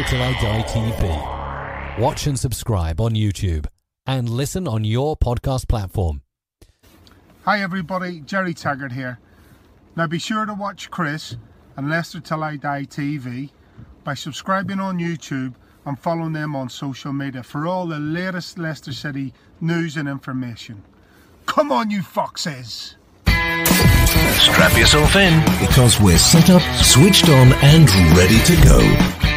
This is Till I Die TV. Watch and subscribe on YouTube and listen on your podcast platform. Hi everybody, Jerry Taggart here. Now be sure to watch Chris and Leicester Till I Die TV by subscribing on YouTube and following them on social media for all the latest Leicester City news and information. Come on, you foxes! Strap yourself in because we're set up, switched on, and ready to go.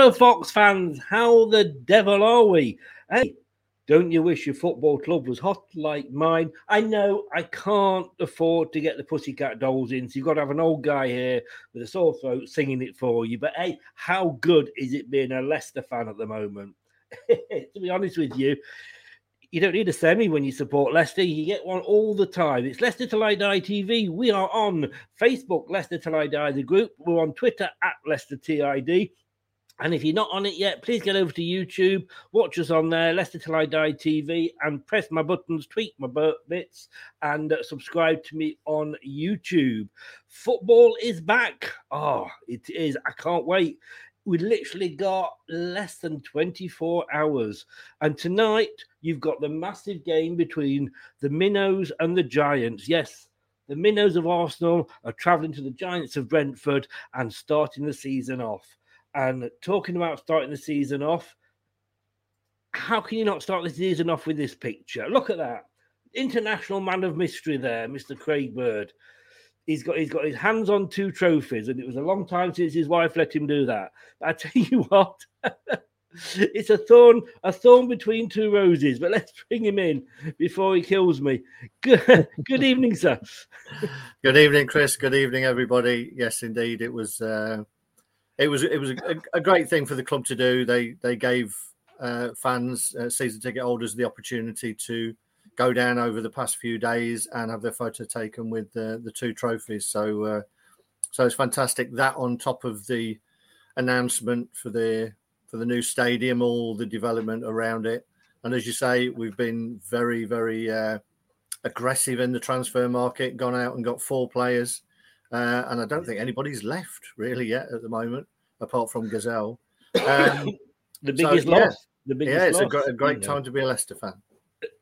Fellow Fox fans. How the devil are we? Hey, don't you wish your football club was hot like mine? I know I can't afford to get the Pussycat Dolls in, so you've got to have an old guy here with a sore throat singing it for you. But hey, how good is it being a Leicester fan at the moment? to be honest with you, you don't need a semi when you support Leicester. You get one all the time. It's Leicester Till I Die TV. We are on Facebook, Leicester Till I Die, the group. We're on Twitter at Leicester TID. And if you're not on it yet, please get over to YouTube, watch us on there, Leicester Till I Die TV, and press my buttons, tweak my bits, and subscribe to me on YouTube. Football is back. Oh, it is. I can't wait. We literally got less than 24 hours. And tonight, you've got the massive game between the Minnows and the Giants. Yes, the Minnows of Arsenal are travelling to the Giants of Brentford and starting the season off. And talking about starting the season off, how can you not start the season off with this picture? Look at that. international man of mystery there, Mr. Craig Bird. He's got he's got his hands on two trophies, and it was a long time since his wife let him do that. But I tell you what, it's a thorn a thorn between two roses. But let's bring him in before he kills me. Good, good evening, sir. Good evening, Chris. Good evening, everybody. Yes, indeed, it was. Uh, it was it was a, a, great thing for the club to do. They they gave uh, fans, uh, season ticket holders, the opportunity to go down over the past few days and have their photo taken with the the two trophies. So uh, so it's fantastic. That on top of the announcement for the for the new stadium, all the development around it, and as you say, we've been very very uh, aggressive in the transfer market. Gone out and got four players. Uh, and I don't think anybody's left really yet at the moment, apart from Gazelle. Um, the biggest so, loss. The biggest yeah, it's loss, a, great, a great time to be a Leicester fan.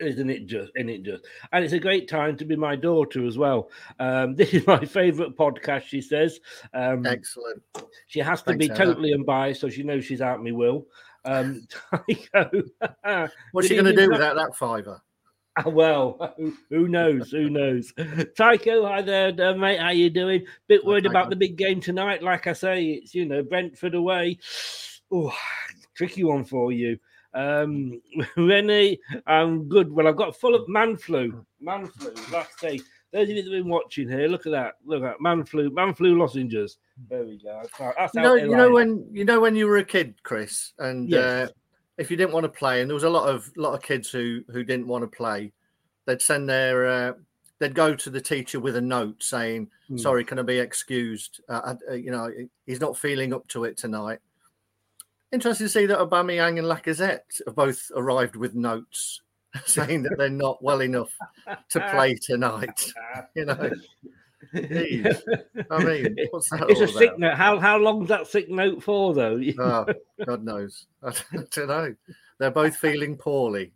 Isn't it just and it just? And it's a great time to be my daughter as well. Um this is my favorite podcast she says. Um excellent. she has to Thanks, be totally unbiased so she knows she's out me will. Um what's she going to do without that fiver well, who knows? Who knows? Tycho, hi there, uh, mate. How you doing? Bit worried about the big game tonight. Like I say, it's you know Brentford away. Oh, tricky one for you. Um, Rennie, I'm good. Well, I've got full of man flu. Man flu. Last day. Those of you that have been watching here, look at that. Look at that. man flu. Man flu lozenges. There we go. That's you know, you know when you know when you were a kid, Chris, and yes. uh, if you didn't want to play, and there was a lot of lot of kids who who didn't want to play, they'd send their uh, they'd go to the teacher with a note saying, mm. "Sorry, can I be excused? Uh, uh, you know, he's not feeling up to it tonight." Interesting to see that Aubameyang and Lacazette have both arrived with notes saying that they're not well enough to play tonight. You know. Jeez. I mean, what's that? It's a sick note. How how long's that sick note for, though? oh, God knows. I don't know. They're both feeling poorly.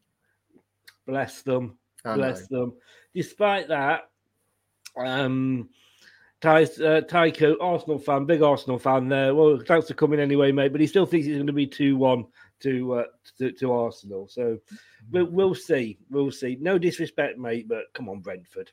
Bless them. I Bless know. them. Despite that, um, Ty, uh, Tycho, Arsenal fan, big Arsenal fan there. Well, thanks for coming anyway, mate. But he still thinks it's going to be 2 1 to, uh, to, to Arsenal. So we'll, we'll see. We'll see. No disrespect, mate, but come on, Brentford.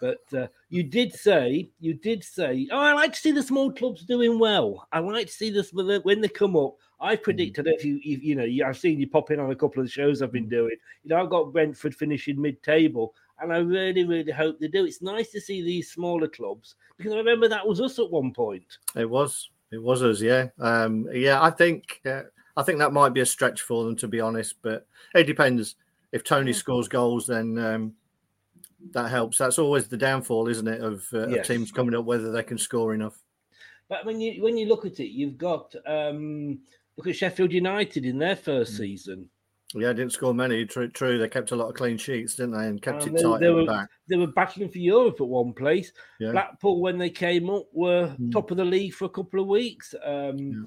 But uh, you did say, you did say, oh, I like to see the small clubs doing well. I like to see this when they come up. I've predicted if you, if, you know, I've seen you pop in on a couple of the shows I've been doing. You know, I've got Brentford finishing mid-table, and I really, really hope they do. It's nice to see these smaller clubs because I remember that was us at one point. It was, it was us, yeah, um, yeah. I think, uh, I think that might be a stretch for them to be honest, but it depends. If Toney scores goals, then um, that helps. That's always the downfall, isn't it, of, uh, yes. of, teams coming up whether they can score enough. But when you when you look at it, you've got um, look at Sheffield United in their first mm. season. Yeah, didn't score many. True, true. They kept a lot of clean sheets, didn't they? And kept and it they, tight they were, the back. They were battling for Europe at one place. Yeah. Blackpool, when they came up, were mm. top of the league for a couple of weeks. Um, yeah.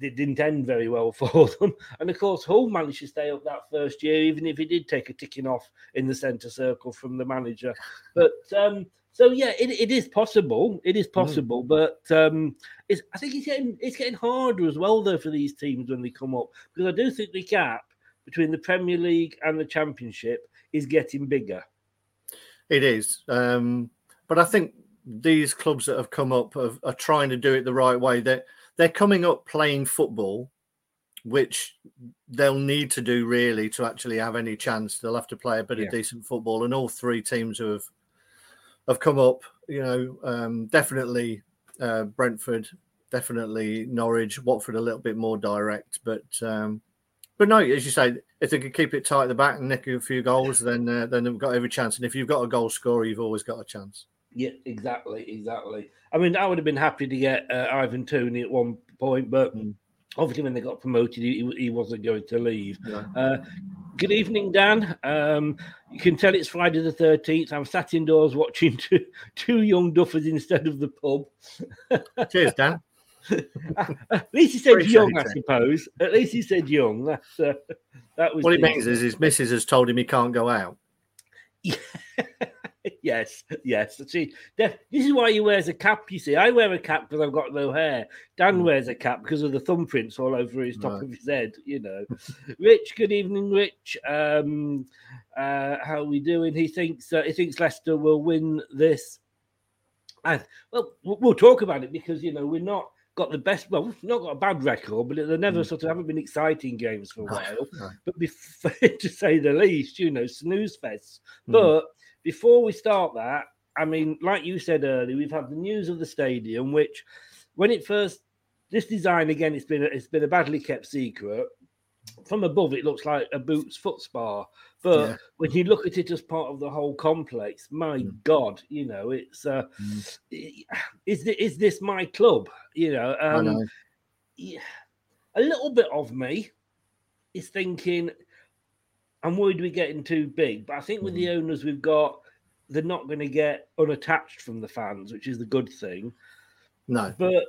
It didn't end very well for them. And of course, Hull managed to stay up that first year, even if he did take a ticking off in the centre circle from the manager. But um, so yeah, it, it is possible. It is mm. possible, mm. but um, it's, I think it's getting it's getting harder as well though for these teams when they come up because I do think the gap between the Premier League and the Championship is getting bigger. It is. Um, but I think these clubs that have come up are, are trying to do it the right way. They're, they're coming up playing football, which they'll need to do really to actually have any chance. They'll have to play a bit yeah. of decent football. And all three teams who have have come up, you know, um, definitely uh, Brentford, definitely Norwich, Watford a little bit more direct, but um, but no, as you say, if they could keep it tight at the back and nick a few goals, then uh, then they've got every chance. And if you've got a goal scorer, you've always got a chance. Yeah, exactly, exactly. I mean, I would have been happy to get uh, Ivan Toney at one point, but mm. obviously when they got promoted, he, he wasn't going to leave. Yeah. Uh, good evening, Dan. Um, you can tell it's Friday the thirteenth. I'm sat indoors watching two, two young duffers instead of the pub. Cheers, Dan. At least he said young. I suppose. At least he said young. That's uh, that was. What it means is his missus has told him he can't go out. Yeah. yes, yes. See, this is why he wears a cap. You see, I wear a cap because I've got no hair. Dan wears a cap because of the thumbprints all over his top Right. of his head. You know, Rich. Good evening, Rich. Um, uh, how are we doing? He thinks uh, he thinks Leicester will win this. And well, we'll talk about it because you know we're not got the best. Well, we've not got a bad record, but they never sort of haven't been exciting games for a while. no. But before, to say the least, you know, snooze fest. Mm. But before we start that, I mean, like you said earlier, we've had the news of the stadium, which when it first this design again, it's been a, it's been a badly kept secret. From above, it looks like a Boots foot spa, but Yeah. when you look at it as part of the whole complex, my God, you know, it's uh, is this, is this my club? You know, um, know. yeah, a little bit of me is thinking, I'm worried we're getting too big. But I think with the owners we've got, they're not going to get unattached from the fans, which is the good thing. No. But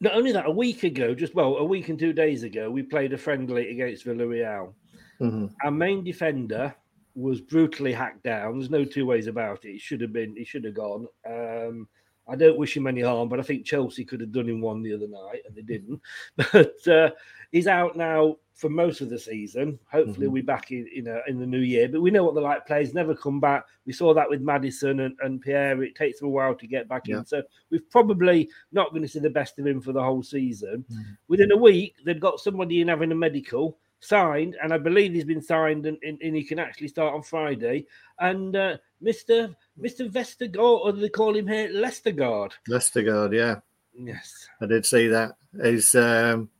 not only that, a week ago, just well, a week and two days ago, we played a friendly against Villarreal. Mhm. Our main defender was brutally hacked down. There's no two ways about it. He should have been. He should have gone. Um, I don't wish him any harm, but I think Chelsea could have done him one the other night, and they didn't. But uh, he's out now for most of the season. Hopefully, Mhm. we're back in in, a, in the new year. But we know what the like players never come back. We saw that with Maddison and, and Pereira. It takes them a while to get back Yeah. in. So we're probably not going to see the best of him for the whole season. Mhm. Within a week, they've got somebody in having a medical signed, and I believe he's been signed, and, and, and he can actually start on Friday. And uh, Mister Mister Vestergaard, or do they call him here Lestergaard? Lestergaard, yeah. Yes, I did see that. He's um,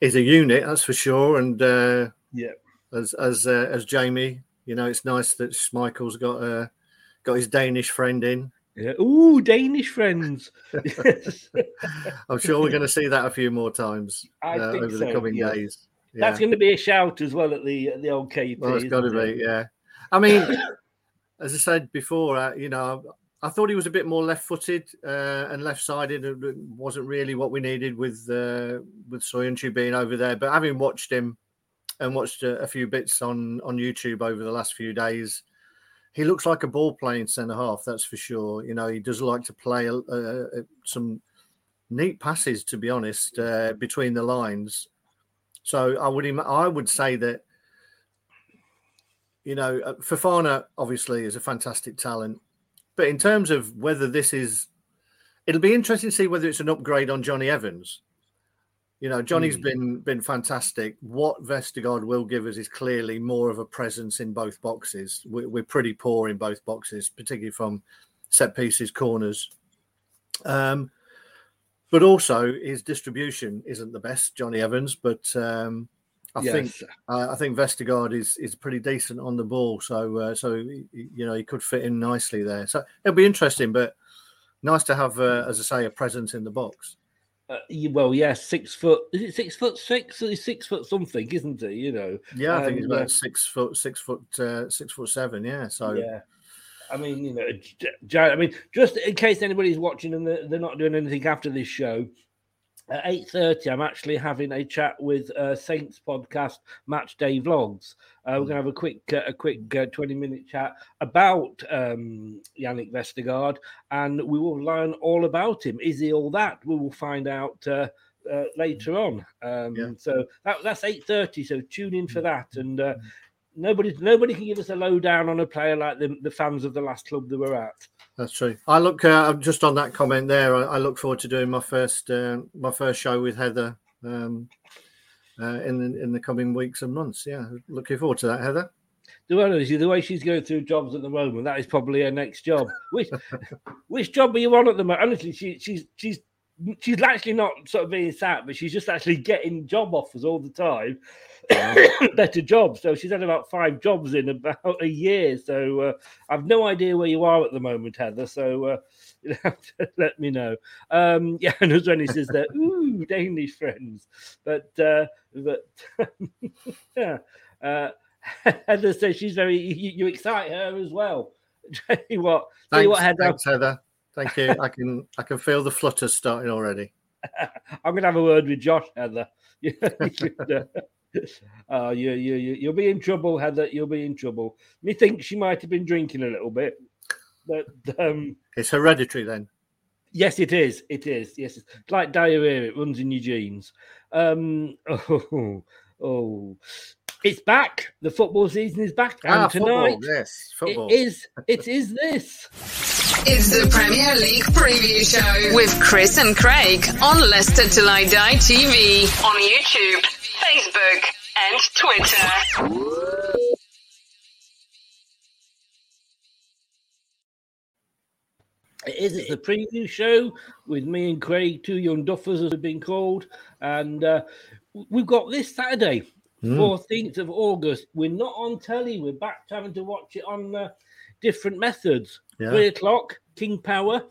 he's a unit, that's for sure. And uh, yeah, as as uh, as Jamie, you know, it's nice that Schmeichel's got uh, got his Danish friend in. yeah. Ooh, Danish friends. Yes. I'm sure we're going to see that a few more times uh, over so, the coming yeah. days. That's going to be a shout as well at the at the old KP. Well, it's got to it? be, yeah. I mean, as I said before, uh, you know, I thought he was a bit more left-footed uh, and left-sided. It wasn't really what we needed with uh, with Soyuncu being over there. But having watched him and watched a, a few bits on on YouTube over the last few days, he looks like a ball-playing centre half. That's for sure. You know, he does like to play uh, some neat passes, to be honest, uh, between the lines. So I would I would say that you know, uh, Fofana obviously is a fantastic talent, but in terms of whether this is, it'll be interesting to see whether it's an upgrade on Johnny Evans. You know, Johnny's Mm. been been fantastic. What Vestergaard will give us is clearly more of a presence in both boxes. We're, we're pretty poor in both boxes, particularly from set pieces, corners. Um, but also his distribution isn't the best, Johnny Evans. But um, I think uh, I think Vestergaard is is pretty decent on the ball, so uh, so you know he could fit in nicely there. So it'll be interesting, but nice to have, uh, as I say, a presence in the box. Uh, well, yes, six foot. Is it six foot six? He's six foot something, isn't he? You know. Yeah, I think he's uh, about six foot, six foot, uh, six foot seven. Yeah, so Yeah. I mean, you know, I mean, just in case anybody's watching and they're, they're not doing anything after this show, at eight thirty, I'm actually having a chat with uh, Saints podcast Match Day Vlogs. Uh, we're going to have a quick, uh, a quick uh, twenty minute chat about um, Yannick Vestergaard, and we will learn all about him. Is he all that? We will find out. Uh, uh, later on, um, Yeah. so that, that's eight thirty. So tune in for that, and uh, nobody nobody can give us a lowdown on a player like the, the fans of the last club they were at. That's true. I look uh, just on that comment there. I, I look forward to doing my first uh, my first show with Heather um, uh, in the, in the coming weeks and months. Yeah, looking forward to that, Heather. The way, the way she's going through jobs at the moment, that is probably her next job. Which which job are you on at the moment? Honestly, she, she's she's she's actually not sort of being sat, but she's just actually getting job offers all the time, better jobs. So she's had about five jobs in about a year. So uh, I've no idea where you are at the moment, Heather. So uh, you have to let me know. Um, yeah, and as Rennie says there, ooh, Danish friends, but uh, but yeah. Uh, Heather says she's very. You, you excite her as well. Tell you what, tell you Thanks, what, Heather. thanks, Heather. Thank you. I can I can feel the flutters starting already. I'm going to have a word with Josh, Heather. You should, uh, Oh, you, you, you, you'll be in trouble, Heather. You'll be in trouble. Me thinks she might have been drinking a little bit, but um, It's hereditary then. yes, it is. It is. Yes, it's like diarrhea. It runs in your genes. Um, oh, oh, it's back. The football season is back, and Ah, tonight football, yes, football. it is. It is this. It's the Premier League preview show with Chris and Craig on Leicester Till I Die TV on YouTube, Facebook, and Twitter. It is. It's a preview show with me and Craig, two young duffers, as we've been called, and uh, we've got this Saturday, Hmm. fourteenth of August. We're not on telly. We're back to having to watch it on uh, different methods. Yeah. Three o'clock, King Power.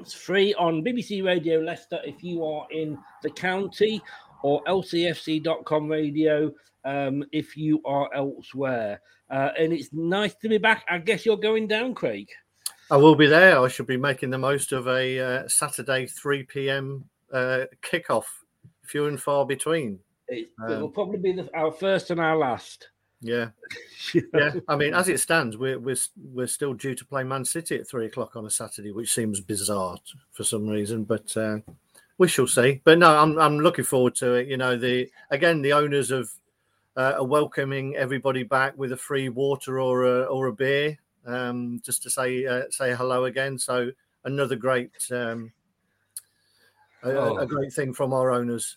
It's free on BBC Radio Leicester if you are in the county, or lcfc.com radio um, if you are elsewhere. Uh, and it's nice to be back. I guess you're going down, Craig. I will be there. I should be making the most of a uh, Saturday 3 p.m. Uh, kickoff, few and far between. It, Um, it'll probably be the, our first and our last. Yeah, yeah. I mean, as it stands, we're we're we're still due to play Man City at three o'clock on a Saturday, which seems bizarre for some reason, but uh, we shall see. But no, I'm I'm looking forward to it. You know, the again the owners of uh, are welcoming everybody back with a free water or a or a beer, um, just to say uh, say hello again. So another great um, a, Oh. a great thing from our owners.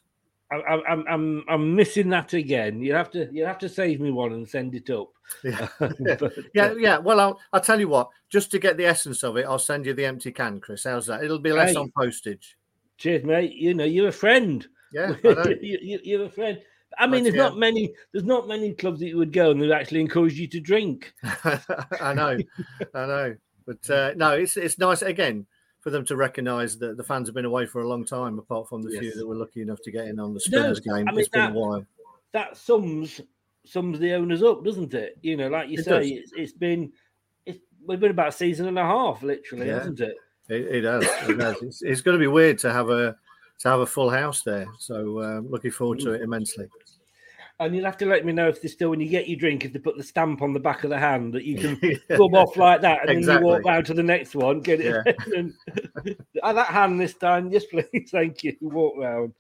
I, I'm I'm I'm missing that again. You have to you have to save me one and send it up. Yeah. But, Yeah, uh, yeah. Well, I'll I'll tell you what. Just to get the essence of it, I'll send you the empty can, Chris. How's that? It'll be less Hey. on postage. Cheers, mate. You know you're a friend. Yeah, you, you, you're a friend. I mean, That's- there's not many. There's not many clubs that you would go and they actually encourage you to drink. I know, I know. But uh, no, it's it's nice again for them to recognise that the fans have been away for a long time, apart from the few that were lucky enough to get in on the No, game. I mean, it's been that- a while. That sums sums the owners up, doesn't it? You know, like you It say, it's, it's been it's we've been about a season and a half, literally, Yeah. hasn't it? It, it has. It has. It's, it's going to be weird to have a to have a full house there. So uh, looking forward to it immensely. And you'll have to let me know if they still, when you get your drink, if they put the stamp on the back of the hand that you can Yeah. rub off like that, and then you walk round to the next one, get it. and, oh, that hand this time, yes, please, thank you. Walk round.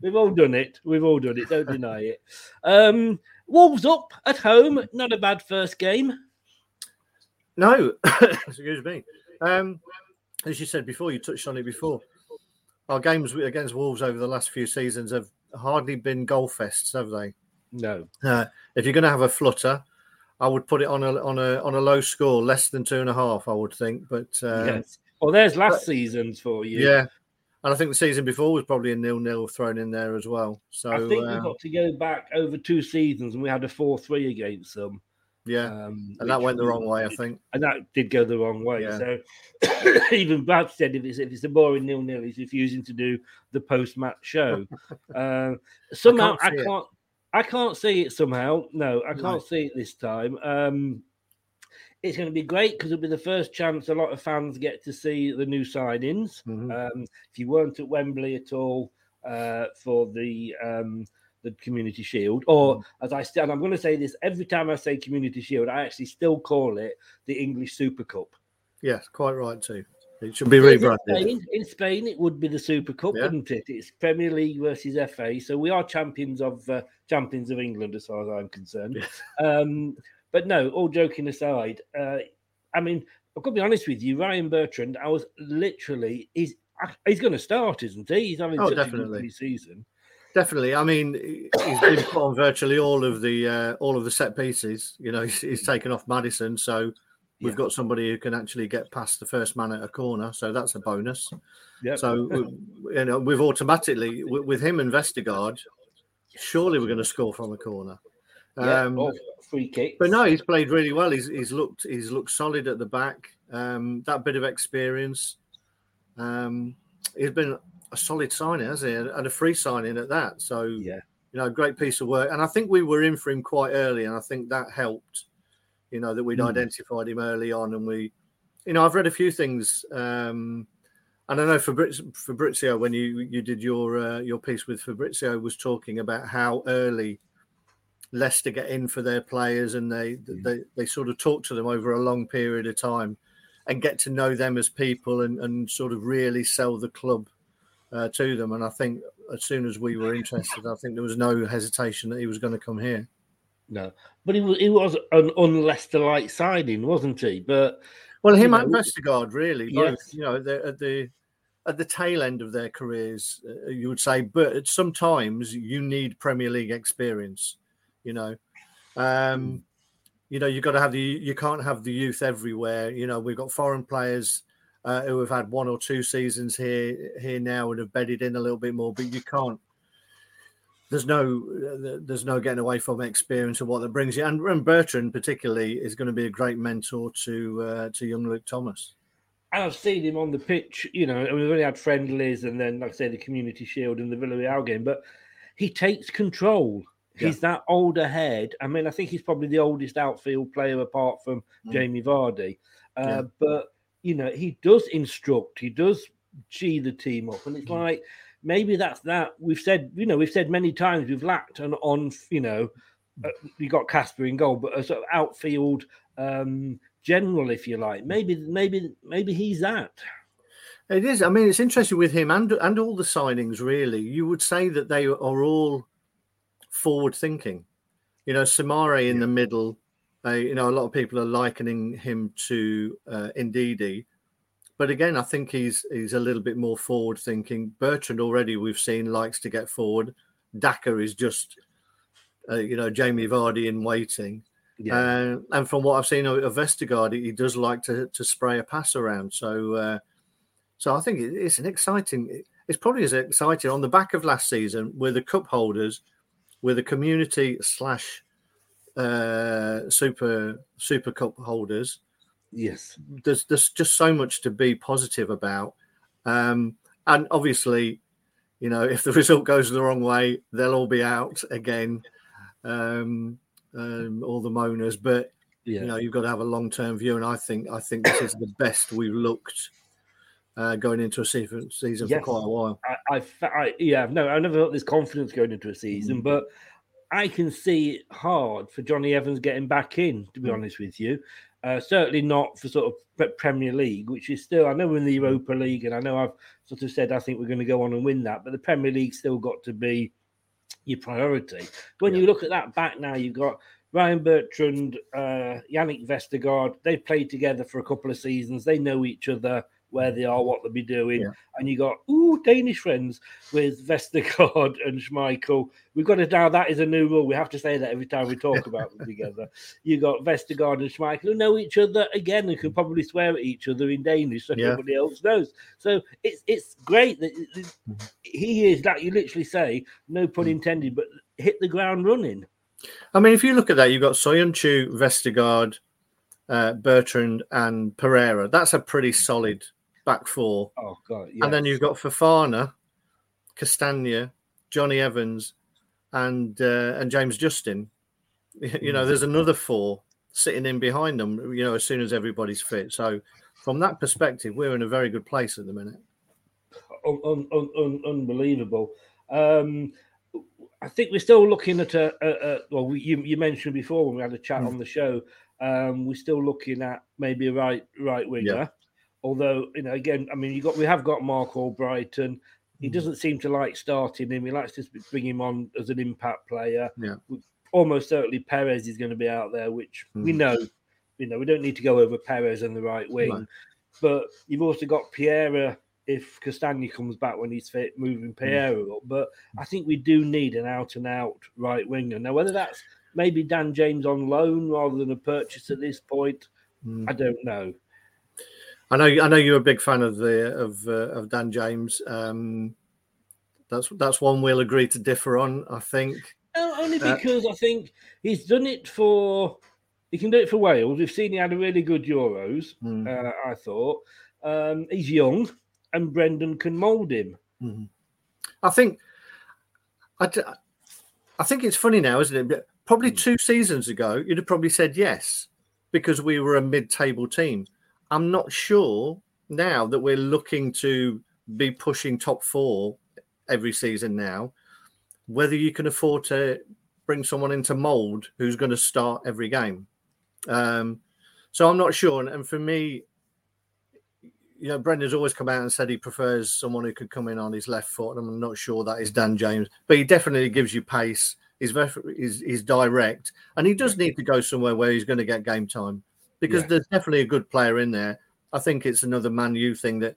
We've all done it. We've all done it. Don't deny it. Um, Wolves up at home. Not a bad first game. No, excuse me. Um, as you said before, you touched on it before. Our games against Wolves over the last few seasons have hardly been goal fests, have they? No. Uh, if you're going to have a flutter, I would put it on a on a on a low score, less than two and a half. I would think, but uh, yes. Well, there's last but- season's for you. yeah. And I think the season before was probably a nil-nil thrown in there as well. So I think uh, we've got to go back over two seasons, and we had a four-three against them. Yeah, Um, and that went the wrong way. I think. and that did go the wrong way. Yeah. So even Brad said if it's if it's a boring nil nil, he's refusing to do the post match show. uh, somehow I can't can't, see I it. can't, see it. Somehow, no, I can't see it this time. Um, it's going to be great because it'll be the first chance a lot of fans get to see the new signings. Mhm. Um, if you weren't at Wembley at all uh, for the um, the Community Shield, or Mm. as I still, I'm going to say this every time I say Community Shield, I actually still call it the English Super Cup. Yes, quite right too. It should be In rebranded. Spain, in Spain, it would be the Super Cup, Yeah. wouldn't it? It's Premier League versus FA, so we are champions of uh, champions of England, as far as I'm concerned. Um, but no, all joking aside, uh, I mean, I've got to be honest with you, Ryan Bertrand. I was literally he's he's going to start, isn't he? He's having Oh, such definitely. a good season. Definitely. I mean, he's been put on virtually all of the uh, all of the set pieces. You know, he's, he's taken off Maddison, so we've Yeah. got somebody who can actually get past the first man at a corner. So that's a bonus. Yep. So you know, we've automatically with, him and Vestergaard, surely we're going to score from a corner. Yeah, Um, or free kick. but no, he's played really well. He's he's looked he's looked solid at the back. Um, that bit of experience. Um, he's been a solid signing, hasn't he? And a free signing at that. So yeah, you know, great piece of work. And I think we were in for him quite early, and I think that helped. You know that we'd Mm. identified him early on, and we, you know, I've read a few things. Um, and I know Fabrizio, Fabrizio when you you did your uh, your piece with Fabrizio was talking about how early Leicester get in for their players and they they they sort of talk to them over a long period of time and get to know them as people and, and sort of really sell the club uh, to them. And I think as soon as we were interested, I think there was no hesitation that he was going to come here. No, but he was he was an un-Leicester like signing, wasn't he? But well, him and Vestergaard really, both Yes. you know, at the at the tail end of their careers, uh, you would say. But sometimes you need Premier League experience. You know, um, you know, you've got to have the you can't have the youth everywhere. You know, we've got foreign players uh, who have had one or two seasons here here now and have bedded in a little bit more, but you can't. There's no, uh, there's no getting away from experience and what that brings you. And, and Bertrand, particularly, is going to be a great mentor to uh, to young Luke Thomas. And I've seen him on the pitch, you know, and we've only had friendlies and then, like I say, the Community Shield and the Villarreal game, but he takes control. He's that older head. I mean, I think he's probably the oldest outfield player apart from Mm. Jamie Vardy. Uh, Yeah. But, you know, he does instruct, he does G the team up. And it's Mm. like, maybe that's that. We've said, you know, we've said many times we've lacked on, on you know, Mm. uh, you got Kasper in goal, but a sort of outfield um, general, if you like. Maybe, maybe, maybe he's that. It is. I mean, it's interesting with him and and all the signings. Really, you would say that they are all forward thinking. You know, Soumaré in the middle. Uh, you know, a lot of people are likening him to uh, Ndidi, but again, I think he's he's a little bit more forward thinking. Bertrand already we've seen likes to get forward. Daka is just, uh, you know, Jamie Vardy in waiting. Yeah. Uh, and from what I've seen of of Vestergaard, he does like to to spray a pass around. So, uh, so I think it- it's an exciting. It's probably as exciting on the back of last season with the cup holders, with the community slash uh, super super cup holders. Yes. There's there's just so much to be positive about, um, and obviously, you know, if the result goes the wrong way, they'll all be out again. Um, um, all the moaners, but Yeah. you know you've got to have a long term view, and I think I think this is the best we've looked uh, going into a season season Yes. for quite a while. I, I, I yeah, no, I never felt this confidence going into a season, Mm. but I can see it hard for Johnny Evans getting back in. To be Mm. honest with you, uh, certainly not for sort of Premier League, which is still. I know we're in the. Europa League, and I know I've sort of said I think we're going to go on and win that, but the Premier League still got to be your priority. When you look at that back now, you've got Ryan Bertrand, uh, Yannick Vestergaard. They've played together for a couple of seasons. They know each other, where they are, what they'll be doing. Yeah. And you got ooh Danish friends with Vestergaard and Schmeichel. We've got to now. That is a new rule. We have to say that every time we talk about them together. You got Vestergaard and Schmeichel who know each other again and can probably swear at each other in Danish, so Yeah. nobody else knows. So it's it's great that he is like you literally say, no pun intended, but hit the ground running. I mean, if you look at that, you've got Soyuncu, Vestergaard, uh, Bertrand, and Pereira. That's a pretty solid back four. Oh god, And then you've got Fofana, Castagna, Johnny Evans, and uh, and James Justin. You know, there's another four sitting in behind them. You know, as soon as everybody's fit. So, from that perspective, we're in a very good place at the minute. un- un- un- unbelievable. Um, I think we're still looking at a, a, a well, we, you, you mentioned before when we had a chat Mm. on the show. Um, we're still looking at maybe a right right winger. Although you know, again, I mean, you got we have got Marc Albrighton. He Mm. doesn't seem to like starting him. He likes to bring him on as an impact player. Yeah. Almost certainly Perez is going to be out there, which we Mm. know. You know, we don't need to go over Perez and the right wing. No. But you've also got Pereira if Castagna comes back when he's fit, moving Pereira up. But I think we do need an out and out right winger. Now, whether that's maybe Dan James on loan rather than a purchase at this point, Mm. I don't know. I know, I know you're a big fan of the of uh, of Dan James. Um, that's that's one we'll agree to differ on. I think. No, only Uh, because I think he's done it for. He can do it for Wales. We've seen he had a really good Euros. Mm. Uh, I thought um, he's young, and Brendan can mould him. Mhm. I think I, I think it's funny now, isn't it? But Probably two seasons ago, you'd have probably said yes because we were a mid-table team. I'm not sure now that we're looking to be pushing top four every season now, whether you can afford to bring someone into mold who's going to start every game. Um, so I'm not sure. And, and for me, you know, Brendan's always come out and said he prefers someone who could come in on his left foot. And I'm not sure that is Dan James, but he definitely gives you pace. He's very, he's, he's direct, and he does need to go somewhere where he's going to get game time because Yeah. there's definitely a good player in there. I think it's another Man U thing that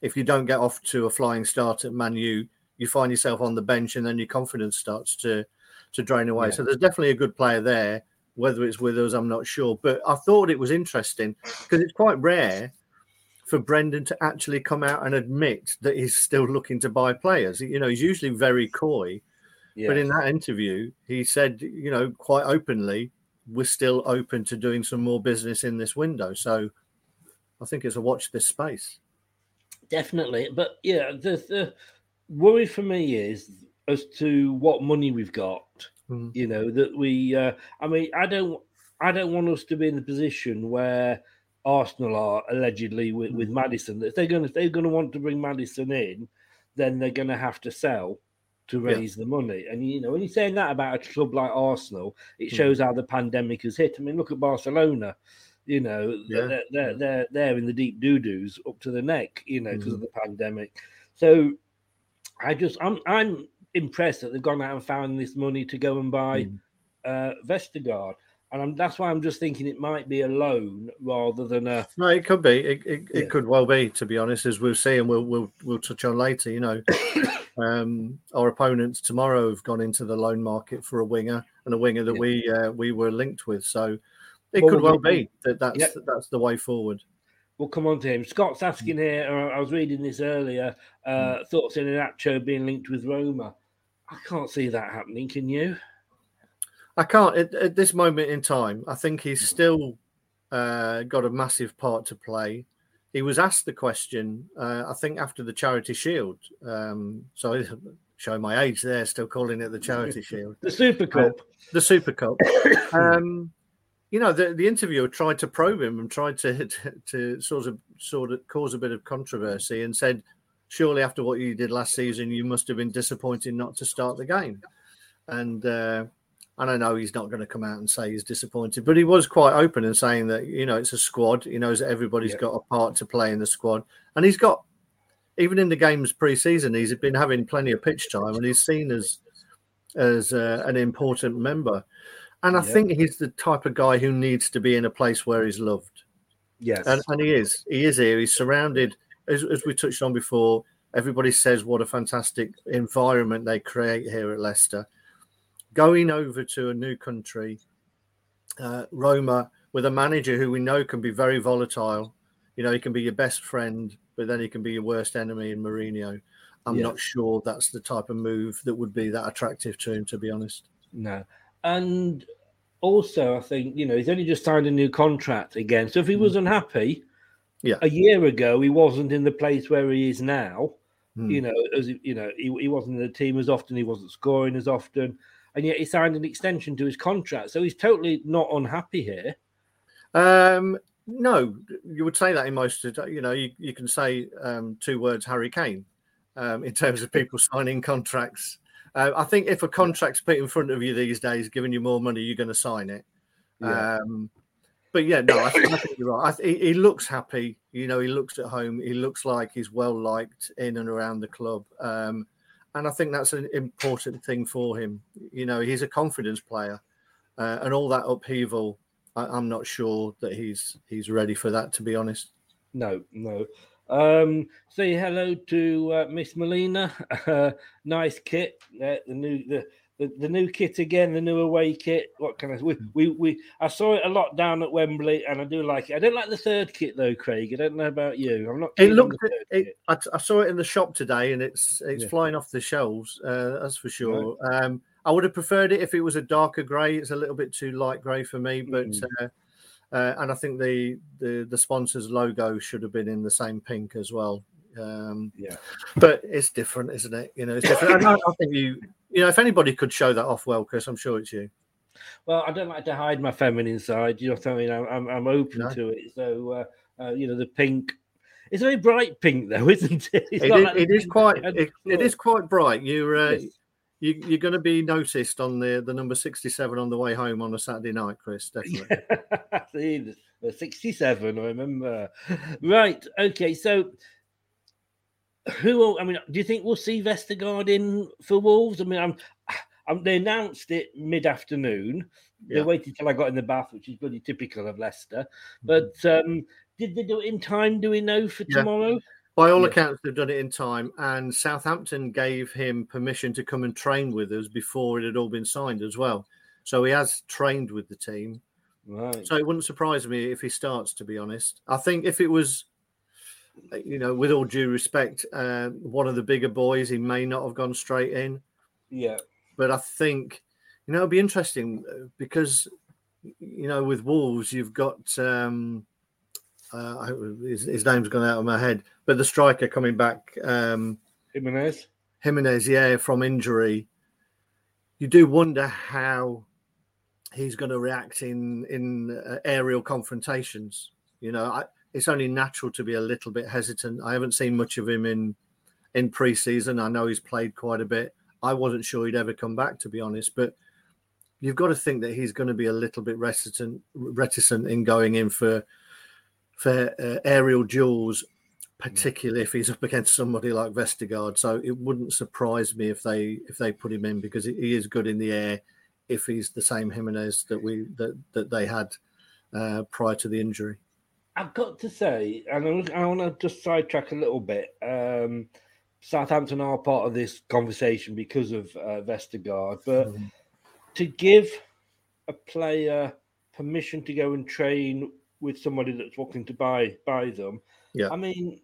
if you don't get off to a flying start at Man U, you find yourself on the bench, and then your confidence starts to to drain away. Yeah. So there's definitely a good player there. Whether it's with us, I'm not sure. But I thought it was interesting because it's quite rare for Brendan to actually come out and admit that he's still looking to buy players. You know, he's usually very coy. But in that interview, he said, you know, quite openly, we're still open to doing some more business in this window. So I think it's a watch this space. Definitely, but yeah, the, the worry for me is as to what money we've got. Mm. You know that we. Uh, I mean, I don't. I don't want us to be in the position where Arsenal are allegedly with, with Maddison. If they're going to, if they're going to want to bring Maddison in, then they're going to have to sell to Yeah. raise the money. And you know, when you're saying that about a club like Arsenal, it Mm. shows how the pandemic has hit. I mean, look at Barcelona. You know, Yeah. they're, they're they're they're in the deep doo doos up to the neck. You know, because of Mhm. the pandemic. So, I just I'm I'm impressed that they've gone out and found this money to go and buy Mm. uh, Vestergaard. And I'm, that's why I'm just thinking it might be a loan rather than a No, it could be. It, it, Yeah. it could well be, to be honest, as we'll see, and we'll we'll we'll touch on later. You know, um, our opponents tomorrow have gone into the loan market for a winger and a winger that Yeah. we uh, we were linked with. So it Well, could well we- be that that's Yeah. that's the way forward. We'll come on to him. Scott's asking here, uh, I was reading this earlier, uh, thoughts in Iheanacho being linked with Roma. I can't see that happening, can you? I can't at, at this moment in time. I think he's still uh, got a massive part to play. He was asked the question, uh, I think, after the Charity Shield. Um, so showing my age there, still calling it the Charity Shield. The Super Cup. the Super Cup. um, you know, the, the interviewer tried to probe him and tried to, to to sort of sort of cause a bit of controversy and said, "Surely, after what you did last season, you must have been disappointed not to start the game." And uh, and I know he's not going to come out and say he's disappointed, but he was quite open in saying that you know it's a squad. He knows that everybody's got a part to play in the squad, and he's got even in the games pre-season, he's been having plenty of pitch time, and he's seen as as uh, an important member. And I think he's the type of guy who needs to be in a place where he's loved, Yes. and, and he is. He is here. He's surrounded, as, as we touched on before. Everybody says what a fantastic environment they create here at Leicester. Going over to a new country, uh, Roma, with a manager who we know can be very volatile. You know, he can be your best friend, but then he can be your worst enemy in Mourinho. I'm Yeah. not sure that's the type of move that would be that attractive to him, to be honest. No. And also, I think, you know, he's only just signed a new contract again. So if he was unhappy Yeah. a year ago, he wasn't in the place where he is now. Hmm. You know, as you know, he, he wasn't in the team as often, he wasn't scoring as often. And yet he signed an extension to his contract. So he's totally not unhappy here. Um, no, you would say that in most. of You know, you, you can say um, two words, Harry Kane, um, in terms of people signing contracts. Uh, I think if a contract's put in front of you these days, giving you more money, you're going to sign it. Yeah. Um, but yeah, no, I think, I think you're right. I th- he, he looks happy. You know, he looks at home. He looks like he's well liked in and around the club. Um, and I think that's an important thing for him. You know, he's a confidence player, uh, and all that upheaval. I, I'm not sure that he's he's ready for that. To be honest. No, no. Um, say hello to uh, Miss Molina. Nice kit. Uh, the new the, the the new kit again. The new away kit. What can I? We, we we I saw it a lot down at Wembley, and I do like it. I don't like the third kit though, Craig. I don't know about you. I'm not. It looked. It. I, I saw it in the shop today, and it's it's Yeah. flying off the shelves. Uh, that's for sure. Um, I would have preferred it if it was a darker grey. It's a little bit too light grey for me, but Mm. uh, uh, and I think the, the the sponsor's logo should have been in the same pink as well. Um, Yeah. but it's different, isn't it? You know, it's different. I, I think you, you know, if anybody could show that off well, Chris, I'm sure it's you. Well, I don't like to hide my feminine side. You know what I mean? I'm I'm, I'm open No. to it. So uh, uh, you know, the pink. It's a very bright pink though, isn't it? It's It not is, like it is quite it, it before. is quite bright. You're uh, Yes. You, you're going to be noticed on the the number 67 on the way home on a Saturday night, Chris. Definitely. the 67, I remember. Right. Okay. So, who? I mean, do you think we'll see Vestergaard in for Wolves? I mean, I'm, I'm they announced it mid afternoon. They waited till I got in the bath, which is bloody typical of Leicester. Mm-hmm. But um, did they do it in time? Do we know for Yeah. tomorrow? By all Yeah. accounts, they've done it in time, and Southampton gave him permission to come and train with us before it had all been signed as well. So he has trained with the team. Right. So it wouldn't surprise me if he starts. To be honest, I think if it was, you know, with all due respect, uh, one of the bigger boys, he may not have gone straight in. Yeah. But I think, you know, it'll be interesting uh, because, you know, with Wolves, you've got um, uh, I- his, his name's gone out of my head, but the striker coming back, um, Jimenez. Jimenez, yeah, from injury. You do wonder how he's going to react in in uh, aerial confrontations. You know, I, it's only natural to be a little bit hesitant. I haven't seen much of him in in pre-season. I know he's played quite a bit. I wasn't sure he'd ever come back, to be honest. But you've got to think that he's going to be a little bit reticent reticent in going in for for uh, aerial duels, particularly if he's up against somebody like Vestergaard. So it wouldn't surprise me if they if they put him in because he is good in the air. If he's the same Jimenez that we that that they had uh, prior to the injury. I've got to say, and I'm- want to just sidetrack a little bit. Um, Southampton are part of this conversation because of uh, Vestergaard, but Mm-hmm. to give a player permission to go and train with somebody that's looking to buy buy them, Yeah. I mean,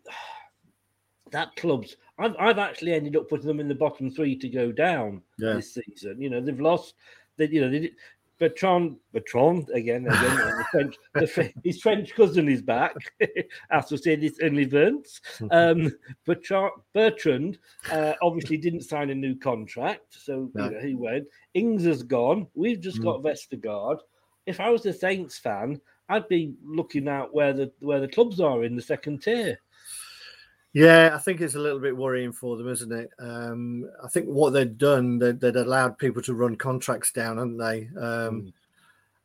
that club's. I've I've actually ended up putting them in the bottom three to go down Yeah. this season. You know, they've lost. They, you know, they. Bertrand, Bertrand again, again the French, the, his French cousin is back. After saying this in events, um, Bertrand, Bertrand uh, obviously didn't sign a new contract, so No. you know, he went. Ings has gone. We've just Mm. got Vestergaard. If I was a Saints fan, I'd be looking out where the where the clubs are in the second tier. Yeah, I think it's a little bit worrying for them, isn't it? Um, I think what they'd done, they'd, they'd allowed people to run contracts down, haven't they? Um,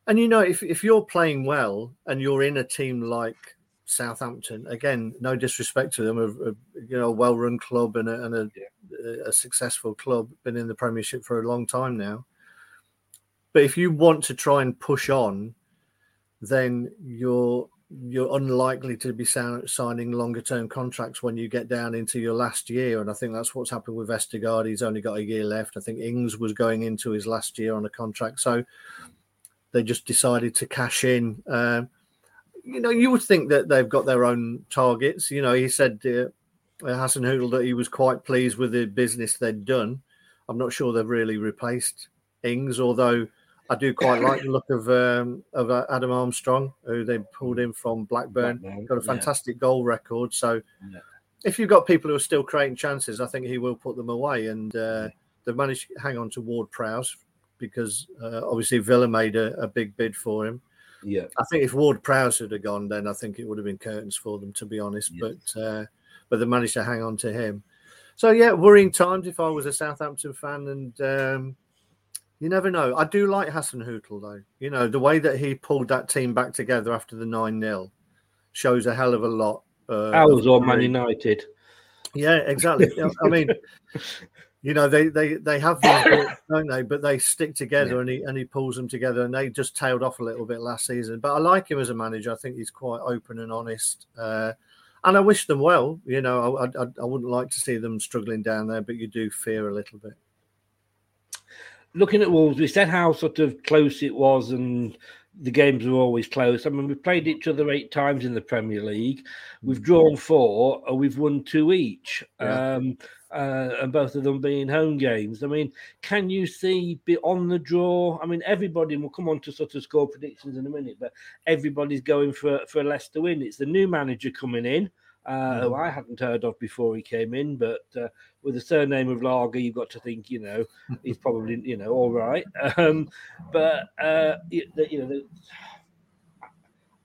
And you know, if if you're playing well and you're in a team like Southampton, again, no disrespect to them, a, a you know, well-run club and a, and a, a successful club, been in the Premiership for a long time now. But if you want to try and push on, then you're you're unlikely to be sou- signing longer term contracts when you get down into your last year. And I think that's what's happened with Vestergaard. He's only got a year left. I think Ings was going into his last year on a contract. So they just decided to cash in. Um, you know, you would think that they've got their own targets. You know, he said, uh, uh, Hasenhüttl, that he was quite pleased with the business they'd done. I'm not sure they've really replaced Ings, although I do quite like the look of um, of uh, Adam Armstrong, who they pulled in from Blackburn. Blackburn, Got a yeah. fantastic goal record. So Yeah. if you've got people who are still creating chances, I think he will put them away. And uh, they've managed to hang on to Ward Prowse because uh, obviously Villa made a, a big bid for him. Yeah. I think if Ward Prowse had gone, then I think it would have been curtains for them, to be honest. But uh, but they managed to hang on to him. So yeah, worrying times if I was a Southampton fan, and um, you never know. I do like Hasenhüttl though. You know the way that he pulled that team back together after the nine 0 shows a hell of a lot. Uh, Ours or Man. United. Yeah, exactly. I mean, you know, they they they have these, bits, don't they? But they stick together, and he and he pulls them together, and they just tailed off a little bit last season. But I like him as a manager. I think he's quite open and honest, uh, and I wish them well. You know, I, I I wouldn't like to see them struggling down there, but you do fear a little bit. Looking at Wolves, we said how sort of close it was, and the games were always close. I mean, we've played each other eight times in the Premier League. We've drawn four, and we've won two each. Yeah. Um, uh, and both of them being home games. I mean, can you see beyond the draw? I mean, everybody we'll come on to sort of score predictions in a minute, but everybody's going for for Leicester win. It's the new manager coming in. Uh, who I hadn't heard of before he came in, but uh, with the surname of Lager, you've got to think, you know, he's probably, you know, all right. Um, but uh, you, you know, the,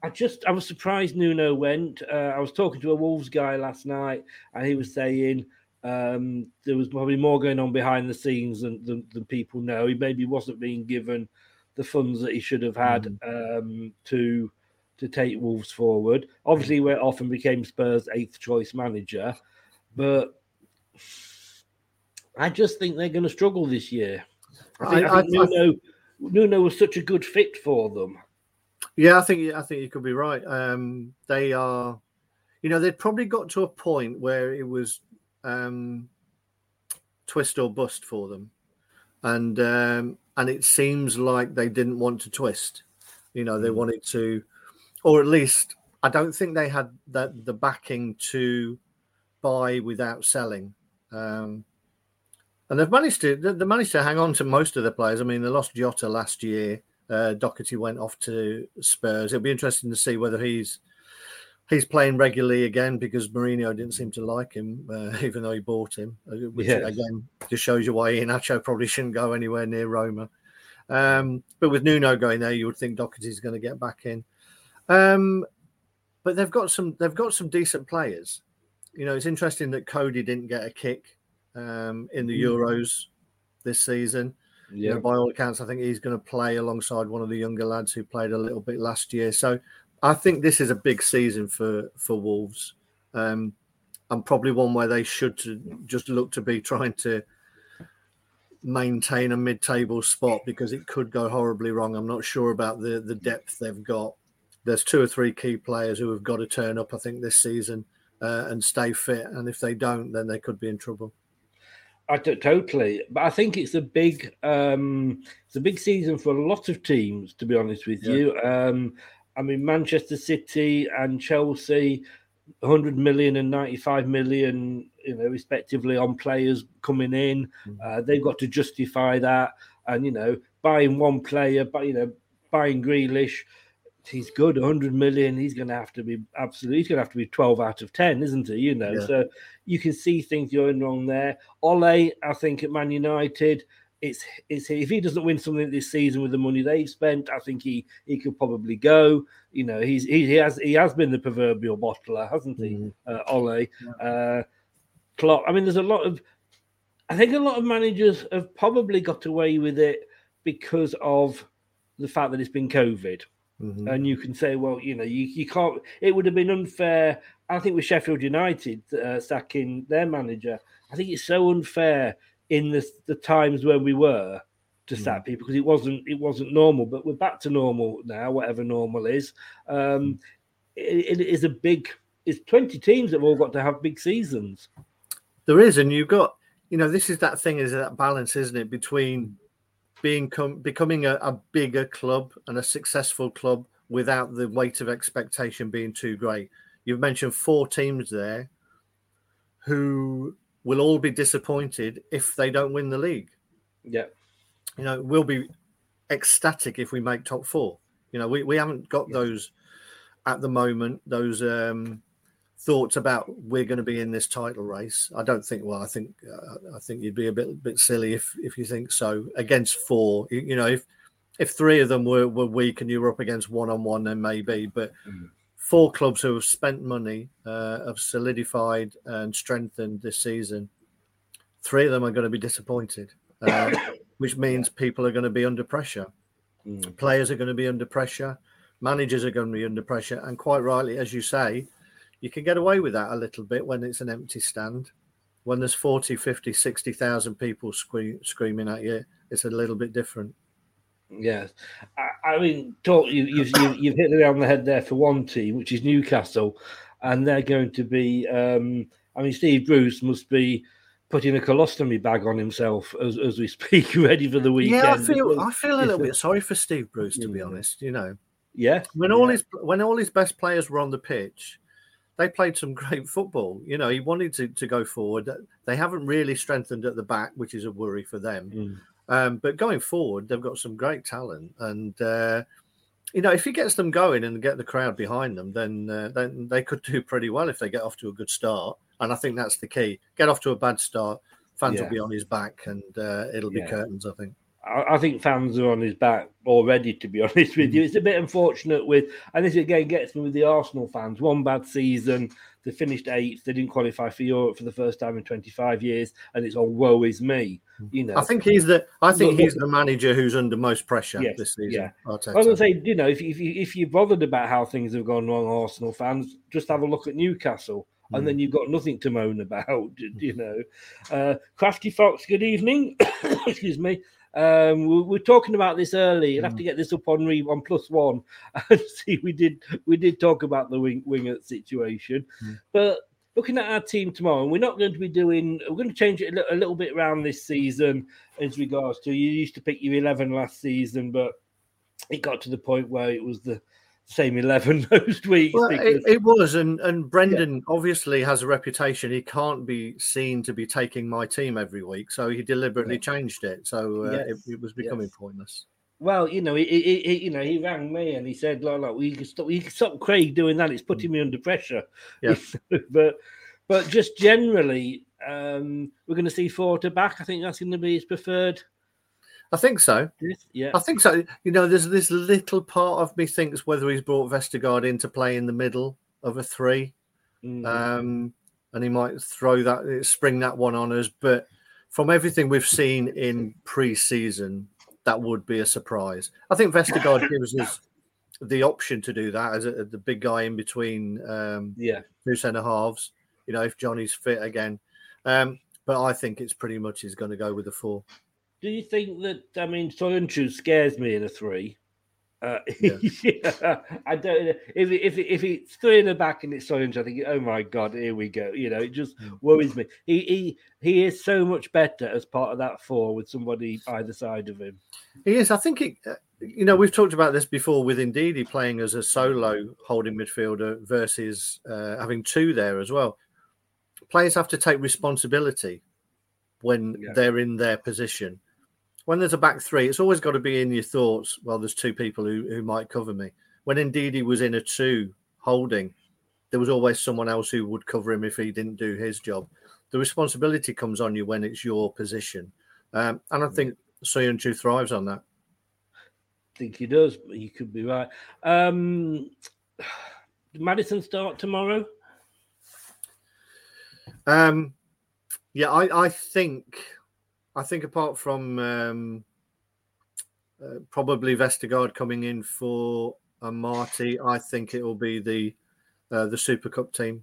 I just I was surprised Nuno went. Uh, I was talking to a Wolves guy last night, and he was saying Um, there was probably more going on behind the scenes than, than, than people know. He maybe wasn't being given the funds that he should have had mm. um, to to take Wolves forward. Obviously, went off and became Spurs' eighth choice manager, but I just think they're going to struggle this year. I think, I, I think I, Nuno, Nuno was such a good fit for them. Yeah, I think I think you could be right. Um, they are, you know, they'd probably got to a point where it was um, twist or bust for them, and um, and it seems like they didn't want to twist. You know, they mm. wanted to, or at least I don't think they had that the backing to buy without selling. Um, and they've managed to they managed to hang on to most of the players. I mean, they lost Jota last year. Uh, Doherty went off to Spurs. It'll be interesting to see whether he's he's playing regularly again because Mourinho didn't seem to like him, uh, even though he bought him. Uh, which yes. again just shows you why Iheanacho probably shouldn't go anywhere near Roma. Um, but with Nuno going there, you would think Doherty's going to get back in. Um, but they've got some they've got some decent players. You know, it's interesting that Cody didn't get a kick um, in the mm. Euros this season. Yeah. You know, by all accounts, I think he's going to play alongside one of the younger lads who played a little bit last year. So I think this is a big season for for Wolves, um, and probably one where they should just look to be trying to maintain a mid-table spot because it could go horribly wrong. I'm not sure about the the depth they've got. There's two or three key players who have got to turn up, I think, this season uh, and stay fit. And if they don't, then they could be in trouble. I t- totally, but I think it's a big, um, it's a big season for a lot of teams. To be honest with yeah. you, um, I mean Manchester City and Chelsea, 100 million and 95 million, you know, respectively on players coming in. Mm-hmm. Uh, they've got to justify that, and you know, buying one player, but you know, buying Grealish he's good 100 million he's going to have to be absolutely he's going to have to be 12 out of 10 isn't he you know yeah. so you can see things going wrong there ole i think at man united it's it's if he doesn't win something this season with the money they've spent i think he he could probably go you know he's he, he has he has been the proverbial bottler hasn't he mm. uh, ole yeah. uh Klopp. i mean there's a lot of i think a lot of managers have probably got away with it because of the fact that it's been covid Mm-hmm. And you can say, well, you know, you, you can't. It would have been unfair. I think with Sheffield United uh, sacking their manager, I think it's so unfair in the the times when we were to sack mm. people because it wasn't it wasn't normal. But we're back to normal now, whatever normal is. Um, mm. it, it is a big. It's twenty teams that have all got to have big seasons. There is, and you've got, you know, this is that thing, is that balance, isn't it, between being com- becoming a, a bigger club and a successful club without the weight of expectation being too great. You've mentioned four teams there who will all be disappointed if they don't win the league. Yeah. You know, we'll be ecstatic if we make top four. You know, we, we haven't got yeah. those at the moment, those um, thoughts about we're going to be in this title race. I don't think. Well, I think uh, I think you'd be a bit bit silly if if you think so. Against four, you, you know, if if three of them were, were weak and you were up against one on one, then maybe. But mm. four clubs who have spent money, uh, have solidified and strengthened this season. Three of them are going to be disappointed, uh, which means people are going to be under pressure. Mm. Players are going to be under pressure. Managers are going to be under pressure, and quite rightly, as you say, you can get away with that a little bit when it's an empty stand. When there's 40, 50, 60,000 people scream, screaming at you, it's a little bit different. Yes, I, I mean, talk, you, you've, you've hit it on the head there for one team, which is Newcastle, and they're going to be. Um, I mean, Steve Bruce must be putting a colostomy bag on himself as, as we speak, ready for the weekend. Yeah, I feel I feel a little bit sorry for Steve Bruce, to be honest. You know, yeah, when all his when all his best players were on the pitch, they played some great football. You know, he wanted to, to go forward. They haven't really strengthened at the back, which is a worry for them. Mm. Um, but going forward, they've got some great talent, and uh, you know, if he gets them going and get the crowd behind them, then uh, then they could do pretty well if they get off to a good start. And I think that's the key: get off to a bad start, fans yeah. will be on his back, and uh, it'll be yeah. curtains. I think. I, think fans are on his back already. To be honest with you, mm. it's a bit unfortunate with, and this again gets me with the Arsenal fans. One bad season, they finished eighth. They didn't qualify for Europe for the first time in 25 years, and it's all woe is me. You know, I think he's the I think Look, he's the manager who's under most pressure Yes, this season. yeah. Arteta. I was going to say, you know, if if you if you're bothered about how things have gone wrong, Arsenal fans, just have a look at Newcastle, and then you've got nothing to moan about. You know, uh, Crafty Fox. Good evening. Excuse me. Um, we we're talking about this early. You'll have to get this up on re on plus one and see. We did we did talk about the wing winger situation, Hmm. but looking at our team tomorrow, and we're not going to be doing. We're going to change it a little, a little bit around this season as regards to. You used to pick your eleven last season, but it got to the point where it was the same 11 most weeks. Well, because, it, it was, and and Brendan obviously has a reputation. He can't be seen to be taking my team every week, so he deliberately changed it. So uh, Yes, it, it was becoming pointless. well, you know, he, he, he- you know, he rang me and he said, "Look, look, we can stop, we can stop Craig doing that. It's putting me under pressure." Yeah. but, but just generally, um, we're going to see Forte back. I think that's going to be his preferred. I think so. Yeah, I think so. You know, there's this little part of me thinks whether he's brought Vestergaard in to play in the middle of a three, Mm. um, and he might throw that, spring that one on us. But from everything we've seen in pre-season, that would be a surprise. I think Vestergaard gives us the option to do that as a, the big guy in between um, yeah. two centre halves. You know, if Johnny's fit again. Um, but I think it's pretty much he's going to go with the four. Do you think that? I mean, Soyuncu scares me in a three. Uh, yeah. I don't. If it, if it, if it's three in the back and it's Soyuncu, I think, oh my god, here we go. You know, it just worries me. He he he is so much better as part of that four with somebody either side of him. He is. I think it. uh, You know, we've talked about this before with Ndidi playing as a solo holding midfielder versus uh, having two there as well. Players have to take responsibility when Yeah. they're in their position. When there's a back three, it's always got to be in your thoughts. Well, there's two people who, who might cover me. When Ndidi was in a two holding, there was always someone else who would cover him if he didn't do his job. The responsibility comes on you when it's your position, um, and I think Soyuncu thrives on that. I think he does, but you could be right. Um, did Maddison start tomorrow? Um, yeah, I, I think, I think apart from um, uh, probably Vestergaard coming in for Amartey, I think it will be the uh, the Super Cup team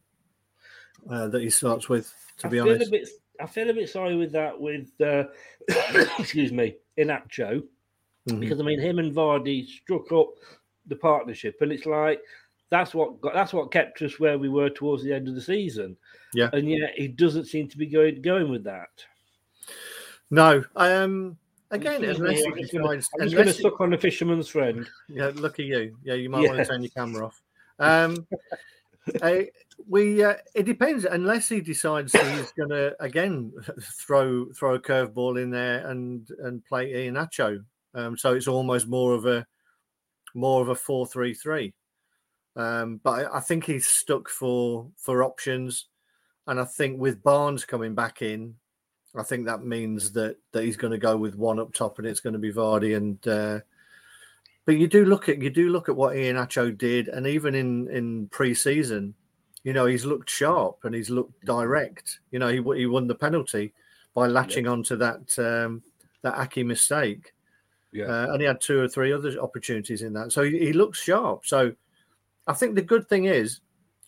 uh, that he starts with. To be I feel honest, a bit. I feel a bit sorry with that. With uh, excuse me, Iheanacho, Mhm. because I mean him and Vardy struck up the partnership, and it's like that's what got, that's what kept us where we were towards the end of the season. Yeah. and yet he doesn't seem to be going going with that. No. Um, again, unless I'm just gonna- I'm going to suck on the fisherman's friend. Yeah, look at you. Yeah, you might want to turn your camera off. Um, uh, we uh, it depends unless he decides he's going to again throw throw a curveball in there and and play Iheanacho. Um, so it's almost more of a more of a four three three. Um, but I, I think he's stuck for for options, and I think with Barnes coming back in, I think that means that that he's going to go with one up top, and it's going to be Vardy and. Uh, but you do look at you do look at what Iheanacho did, and even in in pre-season, you know he's looked sharp and he's looked direct. You know he he won the penalty by latching onto that um, that Aké mistake, Yeah. uh, and he had two or three other opportunities in that. So he, he looks sharp. So I think the good thing is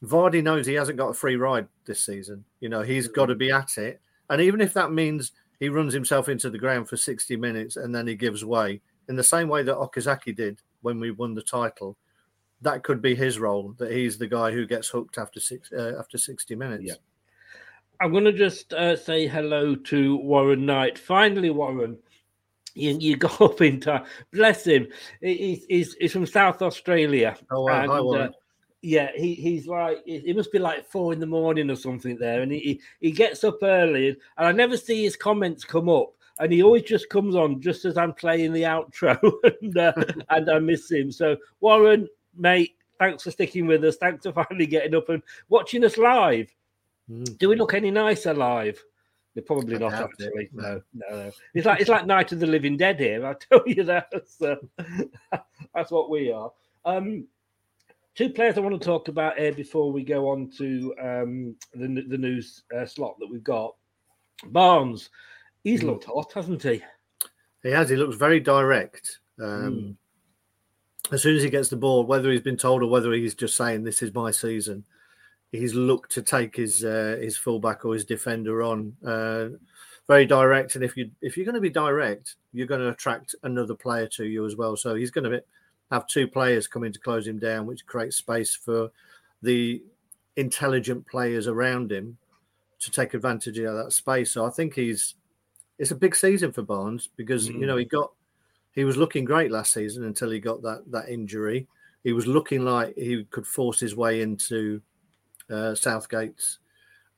Vardy knows he hasn't got a free ride this season. You know he's got to be at it, and even if that means he runs himself into the ground for sixty minutes and then he gives way in the same way that Okazaki did when we won the title, that could be his role. That he's the guy who gets hooked after six uh, after sixty minutes. Yeah. I'm going to just uh, say hello to Warren Knight. Finally, Warren, you, you got up in time. Bless him. He's, he's, he's from South Australia. Oh, wow. Hi, And, Warren. Yeah, he, he's like, it it must be like four in the morning or something there. And he, he, gets up early, and I never see his comments come up. And he always just comes on just as I'm playing the outro, and, uh, and I miss him. So, Warren, mate, thanks for sticking with us. Thanks for finally getting up and watching us live. Mm. Do we look any nicer live? They're probably not actually. no. No, no. It's like it's like Night of the Living Dead here. I tell you that. That's, uh, that's what we are. Um, two players I want to talk about here before we go on to um, the the news uh, slot that we've got. Barnes, he's Mm. looked hot, hasn't he? He has. He looks very direct. Um, As soon as he gets the ball, whether he's been told or whether he's just saying this is my season, he's looked to take his uh, his fullback or his defender on. Uh, very direct, and if you if you're going to be direct, you're going to attract another player to you as well. So he's going to have two players coming to close him down, which creates space for the intelligent players around him to take advantage of that space. So I think he's it's a big season for Barnes because you know he got he was looking great last season until he got that that injury. He was looking like he could force his way into uh, Southgate's.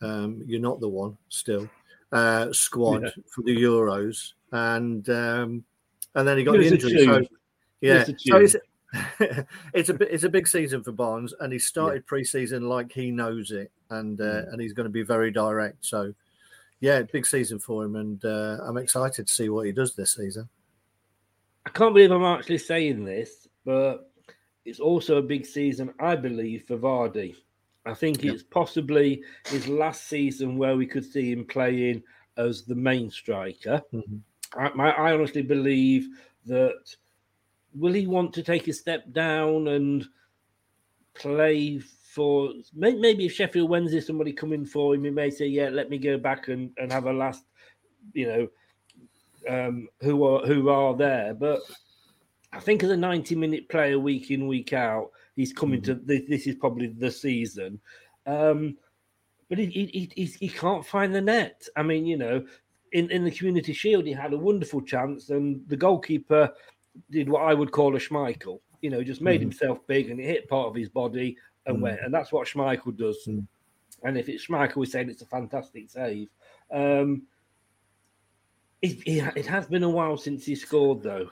Um, you're not the one still uh, squad Yeah. for the Euros, and um, and then he got the injury. So. Yeah, Give us a so it's, it's a it's a big season for Barnes, and he started pre-season like he knows it, and uh, Mm. and he's going to be very direct. So, yeah, big season for him, and uh, I'm excited to see what he does this season. I can't believe I'm actually saying this, but it's also a big season, I believe, for Vardy. I think it's possibly his last season where we could see him playing as the main striker. I, my, I honestly believe that will he want to take a step down and play for maybe if Sheffield Wednesday somebody coming for him, he may say, "Yeah, let me go back and, and have a last," you know, um, who are who are there. But I think as a ninety-minute player, week in week out, he's coming to this, this is probably the season. Um, but he, he, he, he can't find the net. I mean, you know, in, in the Community Shield, he had a wonderful chance, and the goalkeeper did what I would call a Schmeichel. You know, just made Mhm. himself big and it hit part of his body and Mm. went. And that's what Schmeichel does. And if it's Schmeichel, we're saying it's a fantastic save. Um, it, it, it has been a while since he scored, though.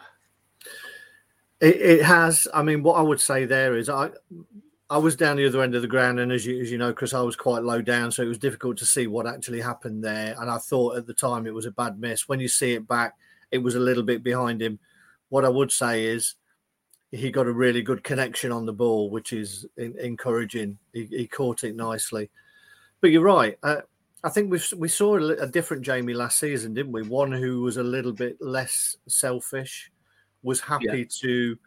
It, it has. I mean, what I would say there is, I I was down the other end of the ground, and as you as you know, Chris, I was quite low down, so it was difficult to see what actually happened there. And I thought at the time it was a bad miss. When you see it back, it was a little bit behind him. What I would say is, he got a really good connection on the ball, which is en- encouraging. He, he caught it nicely. But you're right. Uh, I think we we saw a, a different Jamie last season, didn't we? One who was a little bit less selfish, was happy to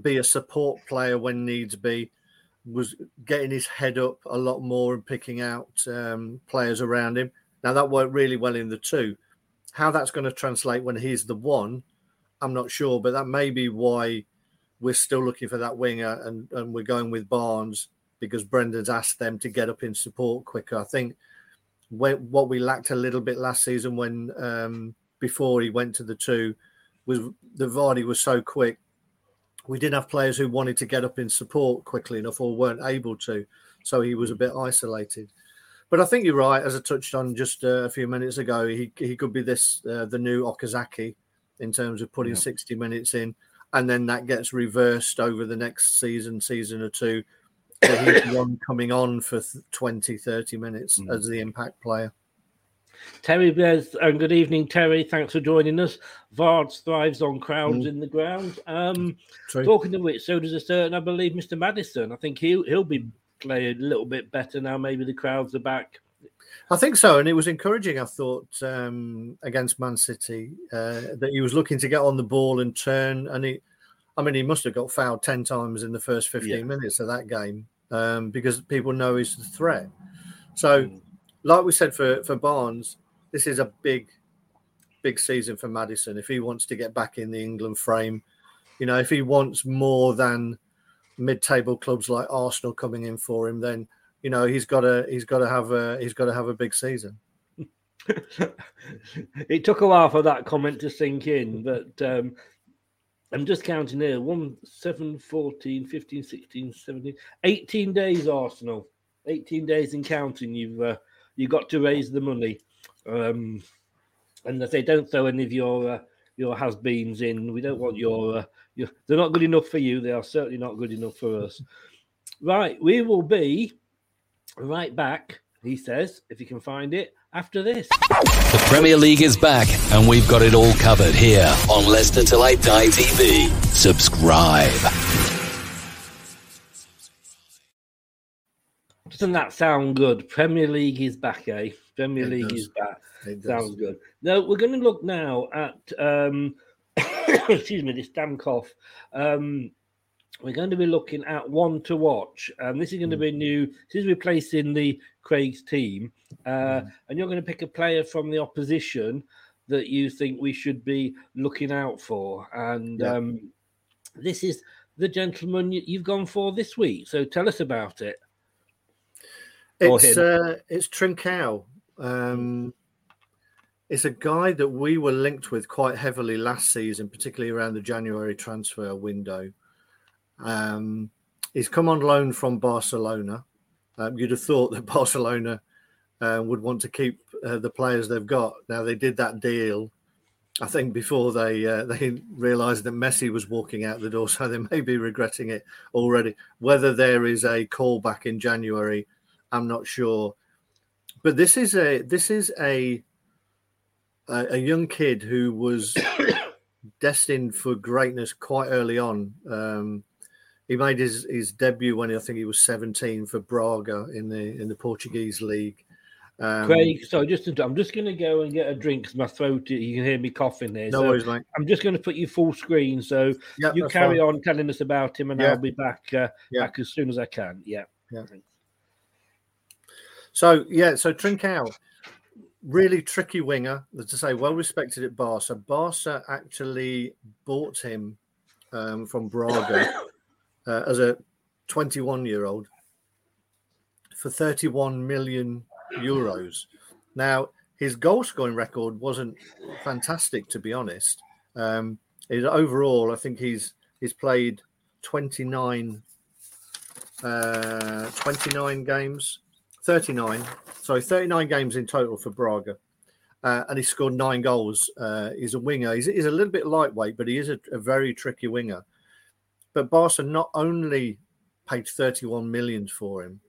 be a support player when needs be, was getting his head up a lot more and picking out um, players around him. Now that worked really well in the two. How that's going to translate when he's the one, I'm not sure, but that may be why we're still looking for that winger and, and we're going with Barnes because Brendan's asked them to get up in support quicker. I think what we lacked a little bit last season when um, before he went to the two was the Vardy was so quick. We didn't have players who wanted to get up in support quickly enough or weren't able to, so he was a bit isolated. But I think you're right, as I touched on just uh, a few minutes ago. He he could be this uh, the new Okazaki in terms of putting Yeah. 60 minutes in, and then that gets reversed over the next season, season or two. So he's one coming on for th- 20, 30 minutes as the impact player. Terry Bears, and good evening, Terry. Thanks for joining us. Vards thrives on crowds Mm. in the ground. Um, True. talking of which, so does a certain, I believe, Mr. Maddison. I think he'll he'll be playing a little bit better now. Maybe the crowds are back. I think so, and it was encouraging. I thought um, against Man City uh, that he was looking to get on the ball and turn, and he, I mean, he must have got fouled ten times in the first fifteen Yeah. minutes of that game um, because people know he's the threat. So, like we said for for Barnes, this is a big, big season for Maddison. If he wants to get back in the England frame, you know, if he wants more than mid-table clubs like Arsenal coming in for him, then you know he's got to he's got to have a he's got to have a big season. it took a while for that comment to sink in, but um, I'm just counting here 1, 7, 14, 15, 16, 17, 18 days, Arsenal. 18 days in counting. You've uh, you got to raise the money. Um, and if they don't throw any of your uh, your has beens in, we don't want your, uh, your. They're not good enough for you. They are certainly not good enough for us. Right, we will be right back. He says, if you can find it after this. The Premier League is back, and we've got it all covered here on Leicester Till I Die TV. Subscribe. Doesn't that sound good? Premier League is back, eh? Premier It League does. is back. It does. Sounds good. No, we're going to look now at um, excuse me, this damn cough. Um, we're going to be looking at one to watch, and this is going to be new. This is replacing the Craig's team, uh, and you're going to pick a player from the opposition that you think we should be looking out for, and Yeah. um, this is the gentleman you, you've gone for this week. So tell us about it. It's uh, it's Trincao. Um, it's a guy that we were linked with quite heavily last season, particularly around the January transfer window. Um, he's come on loan from Barcelona. Um, you'd have thought that Barcelona uh, would want to keep uh, the players they've got. Now they did that deal, I think, before they uh, they realised that Messi was walking out the door, so they may be regretting it already. Whether there is a callback in January, I'm not sure. But this is a this is a a, a young kid who was destined for greatness quite early on. Um, he made his, his debut when I think he was 17 for Braga in the in the Portuguese league. Um, Craig, so just to, I'm just going to go and get a drink because my throat, you can hear me coughing there. No so worries, mate. I'm just going to put you full screen. So Yeah, you carry fine. on telling us about him and Yeah. I'll be back uh, Yeah. back as soon as I can. Yeah. Yeah. So yeah, so Trincao, really tricky winger. As I say, well respected at Barca. Barca actually bought him um, from Braga uh, as a 21 year old for 31 million euros. Now his goal scoring record wasn't fantastic, to be honest. Um, his overall, I think he's he's played 29 uh, 29 games, 39, sorry, 39 games in total for Braga. Uh, and he scored nine goals. Uh, he's a winger. He's, he's a little bit lightweight, but he is a, a very tricky winger. But Barca not only paid 31 million for him,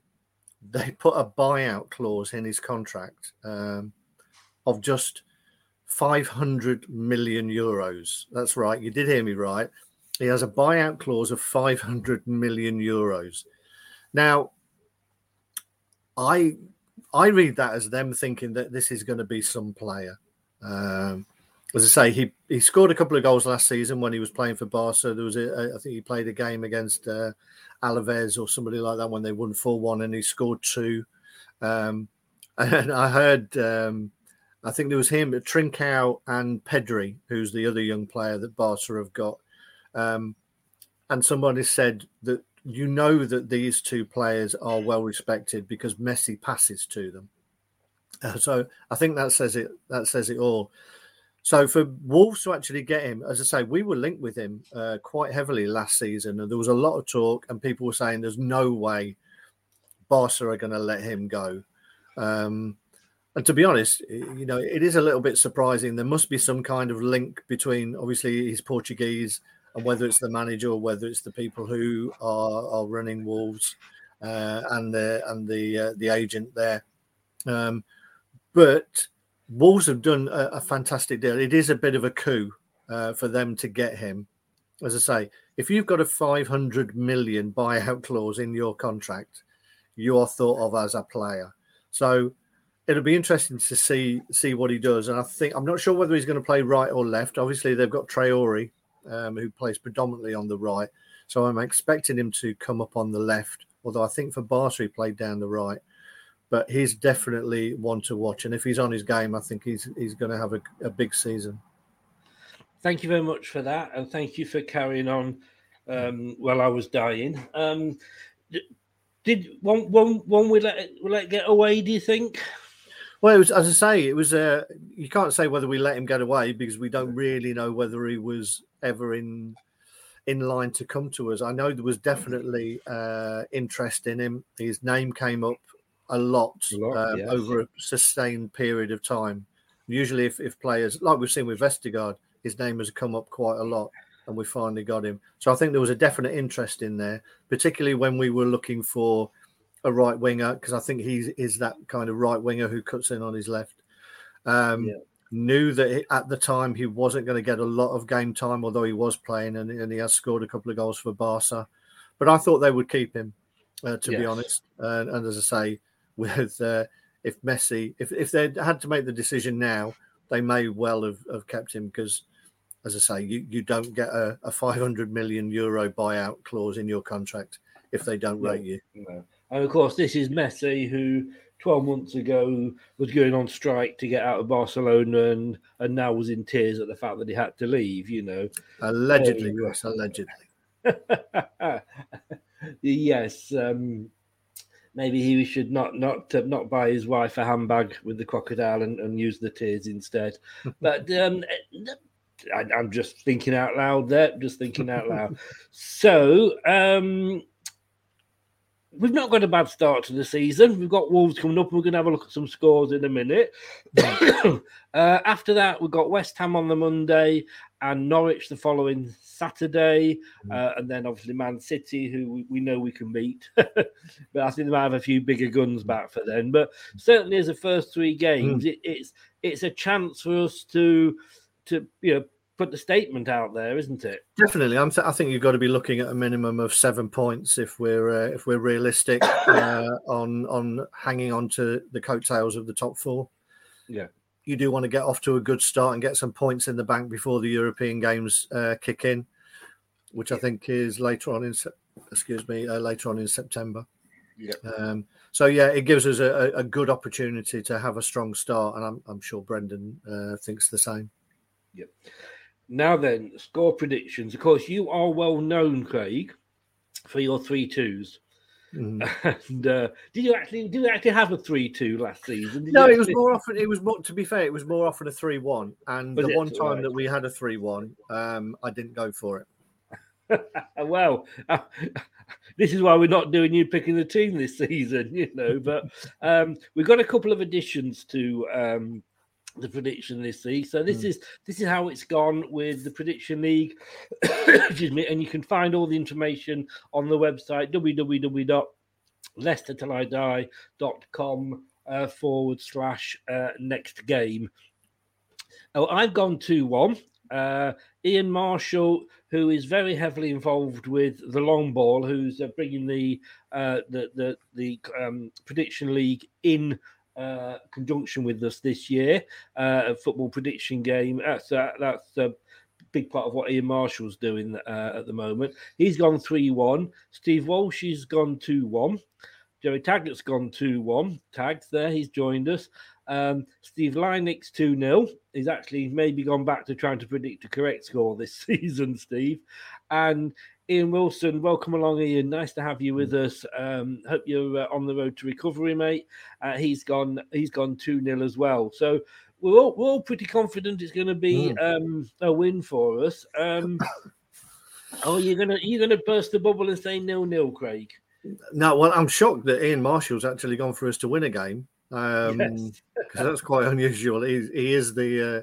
they put a buyout clause in his contract um, of just 500 million euros. That's right. You did hear me right. He has a buyout clause of 500 million euros. Now, I I read that as them thinking that this is going to be some player. Um, as I say, he he scored a couple of goals last season when he was playing for Barca. There was a, I think he played a game against uh, Alaves or somebody like that when they won four one, and he scored two. Um, and I heard, um, I think there was him, Trincao and Pedri, who's the other young player that Barca have got. Um, and somebody said that you know that these two players are well respected because Messi passes to them. Uh, so I think that says it. That says it all. So for Wolves to actually get him, as I say, we were linked with him uh, quite heavily last season, and there was a lot of talk, and people were saying there's no way Barca are going to let him go. Um, and to be honest, you know, it is a little bit surprising. There must be some kind of link between, obviously, he's Portuguese, and whether it's the manager or whether it's the people who are, are running Wolves uh, and the and the uh, the agent there. Um, but Wolves have done a, a fantastic deal. It is a bit of a coup uh, for them to get him. As I say, if you've got a 500 million buyout clause in your contract, you are thought of as a player. So it'll be interesting to see see what he does. And I think I'm not sure whether he's going to play right or left. Obviously, they've got Traore, um, who plays predominantly on the right. So I'm expecting him to come up on the left. Although I think for Barca he played down the right. But he's definitely one to watch. And if he's on his game, I think he's he's going to have a, a big season. Thank you very much for that, and thank you for carrying on um, while I was dying. Um, did one one one we let we let get away? Do you think? Well, it was as I say, it was. Uh, you can't say whether we let him get away because we don't really know whether he was ever in in line to come to us. I know there was definitely uh, interest in him. His name came up a lot, A lot, um, yes. over a sustained period of time. Usually, if, if players like we've seen with Vestergaard, his name has come up quite a lot, and we finally got him. So I think there was a definite interest in there, particularly when we were looking for a right winger because I think he is that kind of right winger who cuts in on his left. Um, Yeah. Knew that he- at the time he wasn't going to get a lot of game time, although he was playing and, and he has scored a couple of goals for Barca. But I thought they would keep him. uh, to be honest. Uh, and as I say, with uh, if Messi, if if they had to make the decision now, they may well have, have kept him because, as I say, you, you don't get a, a 500 million euro buyout clause in your contract if they don't No. rate you. No. And of course, this is Messi, who 12 months ago was going on strike to get out of Barcelona and, and now was in tears at the fact that he had to leave, you know. Allegedly, Um, Chris, allegedly. yes, um, maybe he should not not uh, not buy his wife a handbag with the crocodile and, and use the tears instead. But um, I, I'm just thinking out loud there, just thinking out loud. So um, we've not got a bad start to the season. We've got Wolves coming up. We're going to have a look at some scores in a minute. uh, after that, we've got West Ham on the Monday and Norwich the following Saturday, uh, and then obviously Man City, who we, we know we can beat. but I think they might have a few bigger guns back for then. But certainly, as the first three games, it, it's it's a chance for us to to you know put the statement out there, isn't it? Definitely, I'm I think you've got to be looking at a minimum of seven points if we're uh, if we're realistic uh, on on hanging on to the coattails of the top four. Yeah. You do want to get off to a good start and get some points in the bank before the European games uh, kick in, which I think is later on in excuse me uh, later on in September. Yeah. Um, so yeah, it gives us a, a- a good opportunity to have a strong start, and I'm, I'm sure Brendan uh, thinks the same. Yep. Now then, score predictions. Of course, you are well known, Craig, for your three twos. Mhm. And uh, did you actually did you actually have a three two last season? Did No, it was actually- more often. It was more. To be fair, it was more often a three-one. And Was the one time Right. that we had a three-one, um, I didn't go for it. well, this is why we're not doing you picking the team this season, you know. But um, we've got a couple of additions to um, the prediction this week. So this Hmm. is this is how it's gone with the prediction league. Excuse me, and you can find all the information on the website www.leicestertillidie.com uh, forward slash uh, next game. Oh, I've gone 2 1. Uh, Ian Marshall, who is very heavily involved with the long ball, who's uh, bringing the uh, the the, the um, prediction league in uh, conjunction with us this year, uh, a football prediction game. That's uh, that's a big part of what Ian Marshall's doing uh, at the moment. He's gone three one. Steve Walsh has gone two one. Jerry Taggart's gone 2 1. Tagged there, he's joined us. Um, Steve Leinix 2 0. He's actually maybe gone back to trying to predict a correct score this season, Steve. And Ian Wilson, welcome along, Ian. Nice to have you with us. Um, hope you're uh, on the road to recovery, mate. Uh, he's gone. He's gone two 0 as well. So we're all we're all pretty confident it's going to be um, a win for us. Um, oh, you're gonna you're gonna burst the bubble and say nil nil, Craig. No, well, I'm shocked that Ian Marshall's actually gone for us to win a game. Um, Yes. because that's quite unusual. He, he is the uh,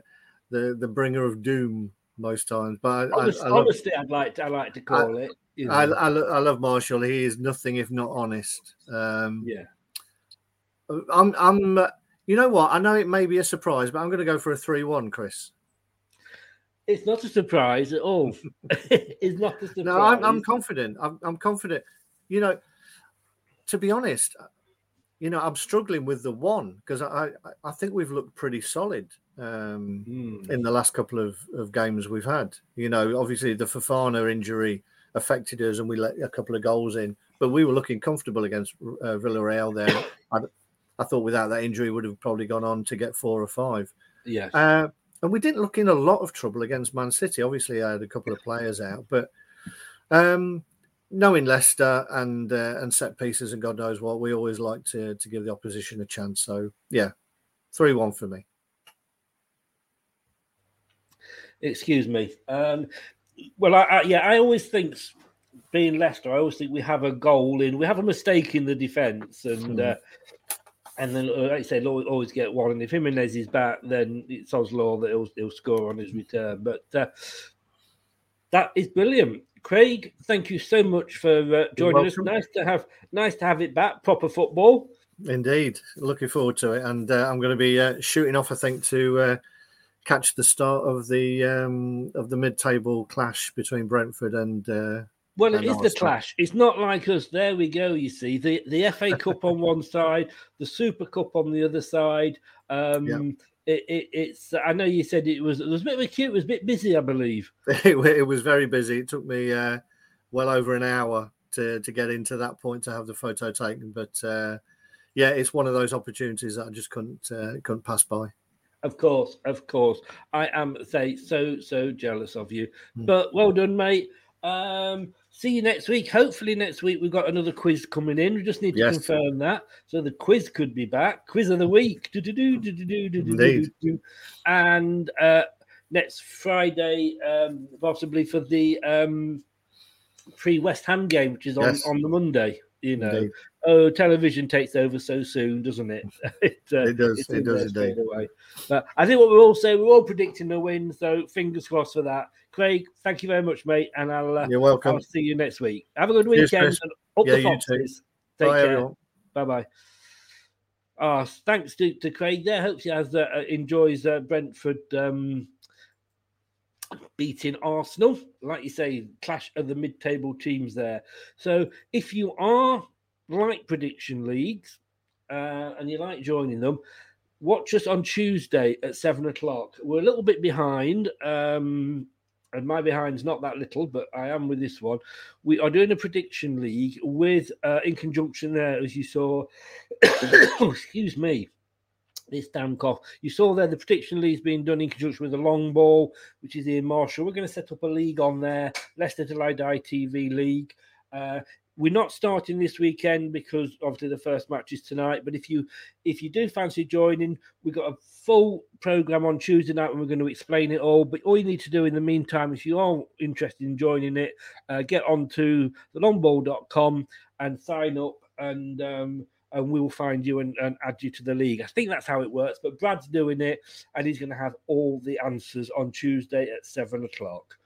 the the bringer of doom most times. But I, I, Honest, I, love, honesty, I'd like to, I like to call it. you know. I, I, I love Marshall. He is nothing if not honest. Um, yeah. I'm I'm. You know what? I know it may be a surprise, but I'm going to go for a three-one, Chris. It's not a surprise at all. it's not a surprise. No, I'm, I'm confident. I'm, I'm confident. You know, to be honest, you know, I'm struggling with the one because I, I I think we've looked pretty solid um, Hmm. in the last couple of, of games we've had. You know, obviously the Fofana injury affected us and we let a couple of goals in, but we were looking comfortable against uh, Villarreal there. I, I thought without that injury, we would have probably gone on to get four or five. Yes. Uh, and we didn't look in a lot of trouble against Man City. Obviously, I had a couple of players out, but um, knowing Leicester and uh, and set pieces and God knows what, we always like to to give the opposition a chance. So yeah, three one for me. Excuse me. Um, well, I, I, yeah, I always think, being Leicester, I always think we have a goal in, we have a mistake in the defence, and Hmm. uh, and then, uh, like you say, always, always get one. And if Jimenez is back, then it's odds law that he'll, he'll score on his return. But uh, that is brilliant, Craig. Thank you so much for uh, joining us. Nice to have, nice to have it back. Proper football. Indeed, looking forward to it, and uh, I'm going to be uh, shooting off. I think to uh, catch the start of the um, of the mid-table clash between Brentford and uh, Well, it is the clash. It's not like us. There we go. You see the the FA Cup on one side, the Super Cup on the other side. Um, yeah. it, it, it's. I know you said it was. It was a bit of a queue. It was a bit busy, I believe. it, it was very busy. It took me uh, well over an hour to to get into that point to have the photo taken. But uh, yeah, it's one of those opportunities that I just couldn't uh, couldn't pass by. Of course, of course. I am say so so jealous of you. Mm. But well done, mate. Um, see you next week. Hopefully, next week we've got another quiz coming in. We just need to yes. confirm that. So the quiz could be back. Quiz of the week. And uh, next Friday, um, possibly for the um, pre West Ham game, which is on, yes. on the Monday. You know, Indeed. Oh, television takes over so soon, doesn't it? it, uh, it does. It does indeed. Away. But I think what we're all saying, we're all predicting a win. So fingers crossed for that. Craig, thank you very much, mate. And I'll uh, you're welcome. I'll see you next week. Have a good weekend. Cheers, up yeah, the foxes. Take Bye, care. Bye bye. Oh, thanks to, to Craig there. Hope he has uh, enjoys uh, Brentford um, beating Arsenal. Like you say, clash of the mid-table teams there. So if you are like prediction leagues uh, and you like joining them, watch us on Tuesday at seven o'clock. We're a little bit behind. Um, and my behind's not that little, but I am with this one. We are doing a prediction league with, uh, in conjunction there, as you saw. excuse me, this damn cough. You saw there the prediction league's being done in conjunction with the long ball, which is Ian Marshall. We're going to set up a league on there, Leicester Till I Die TV League. Uh, we're not starting this weekend because obviously the first match is tonight. But if you if you do fancy joining, we've got a full program on Tuesday night and we're going to explain it all. But all you need to do in the meantime, if you are interested in joining it, uh, get on to thelongball.com and sign up and um, and we will find you and, and, add you to the league. I think that's how it works. But Brad's doing it, and he's going to have all the answers on Tuesday at seven o'clock.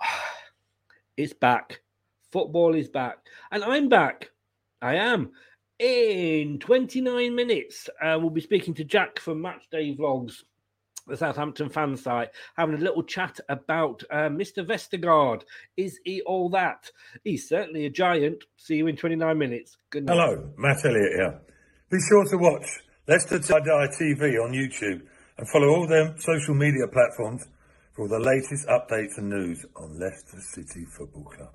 It's back. Football is back, and I'm back. I am in 29 minutes. Uh, we'll be speaking to Jack from Matchday Vlogs the Southampton fan site, having a little chat about uh, Mr. Vestergaard. Is he all that? He's certainly a giant. See you in 29 minutes. Good night. Hello, Matt Elliott here. Be sure to watch Leicester Tie TV on YouTube and follow all their social media platforms for all the latest updates and news on Leicester City Football Club.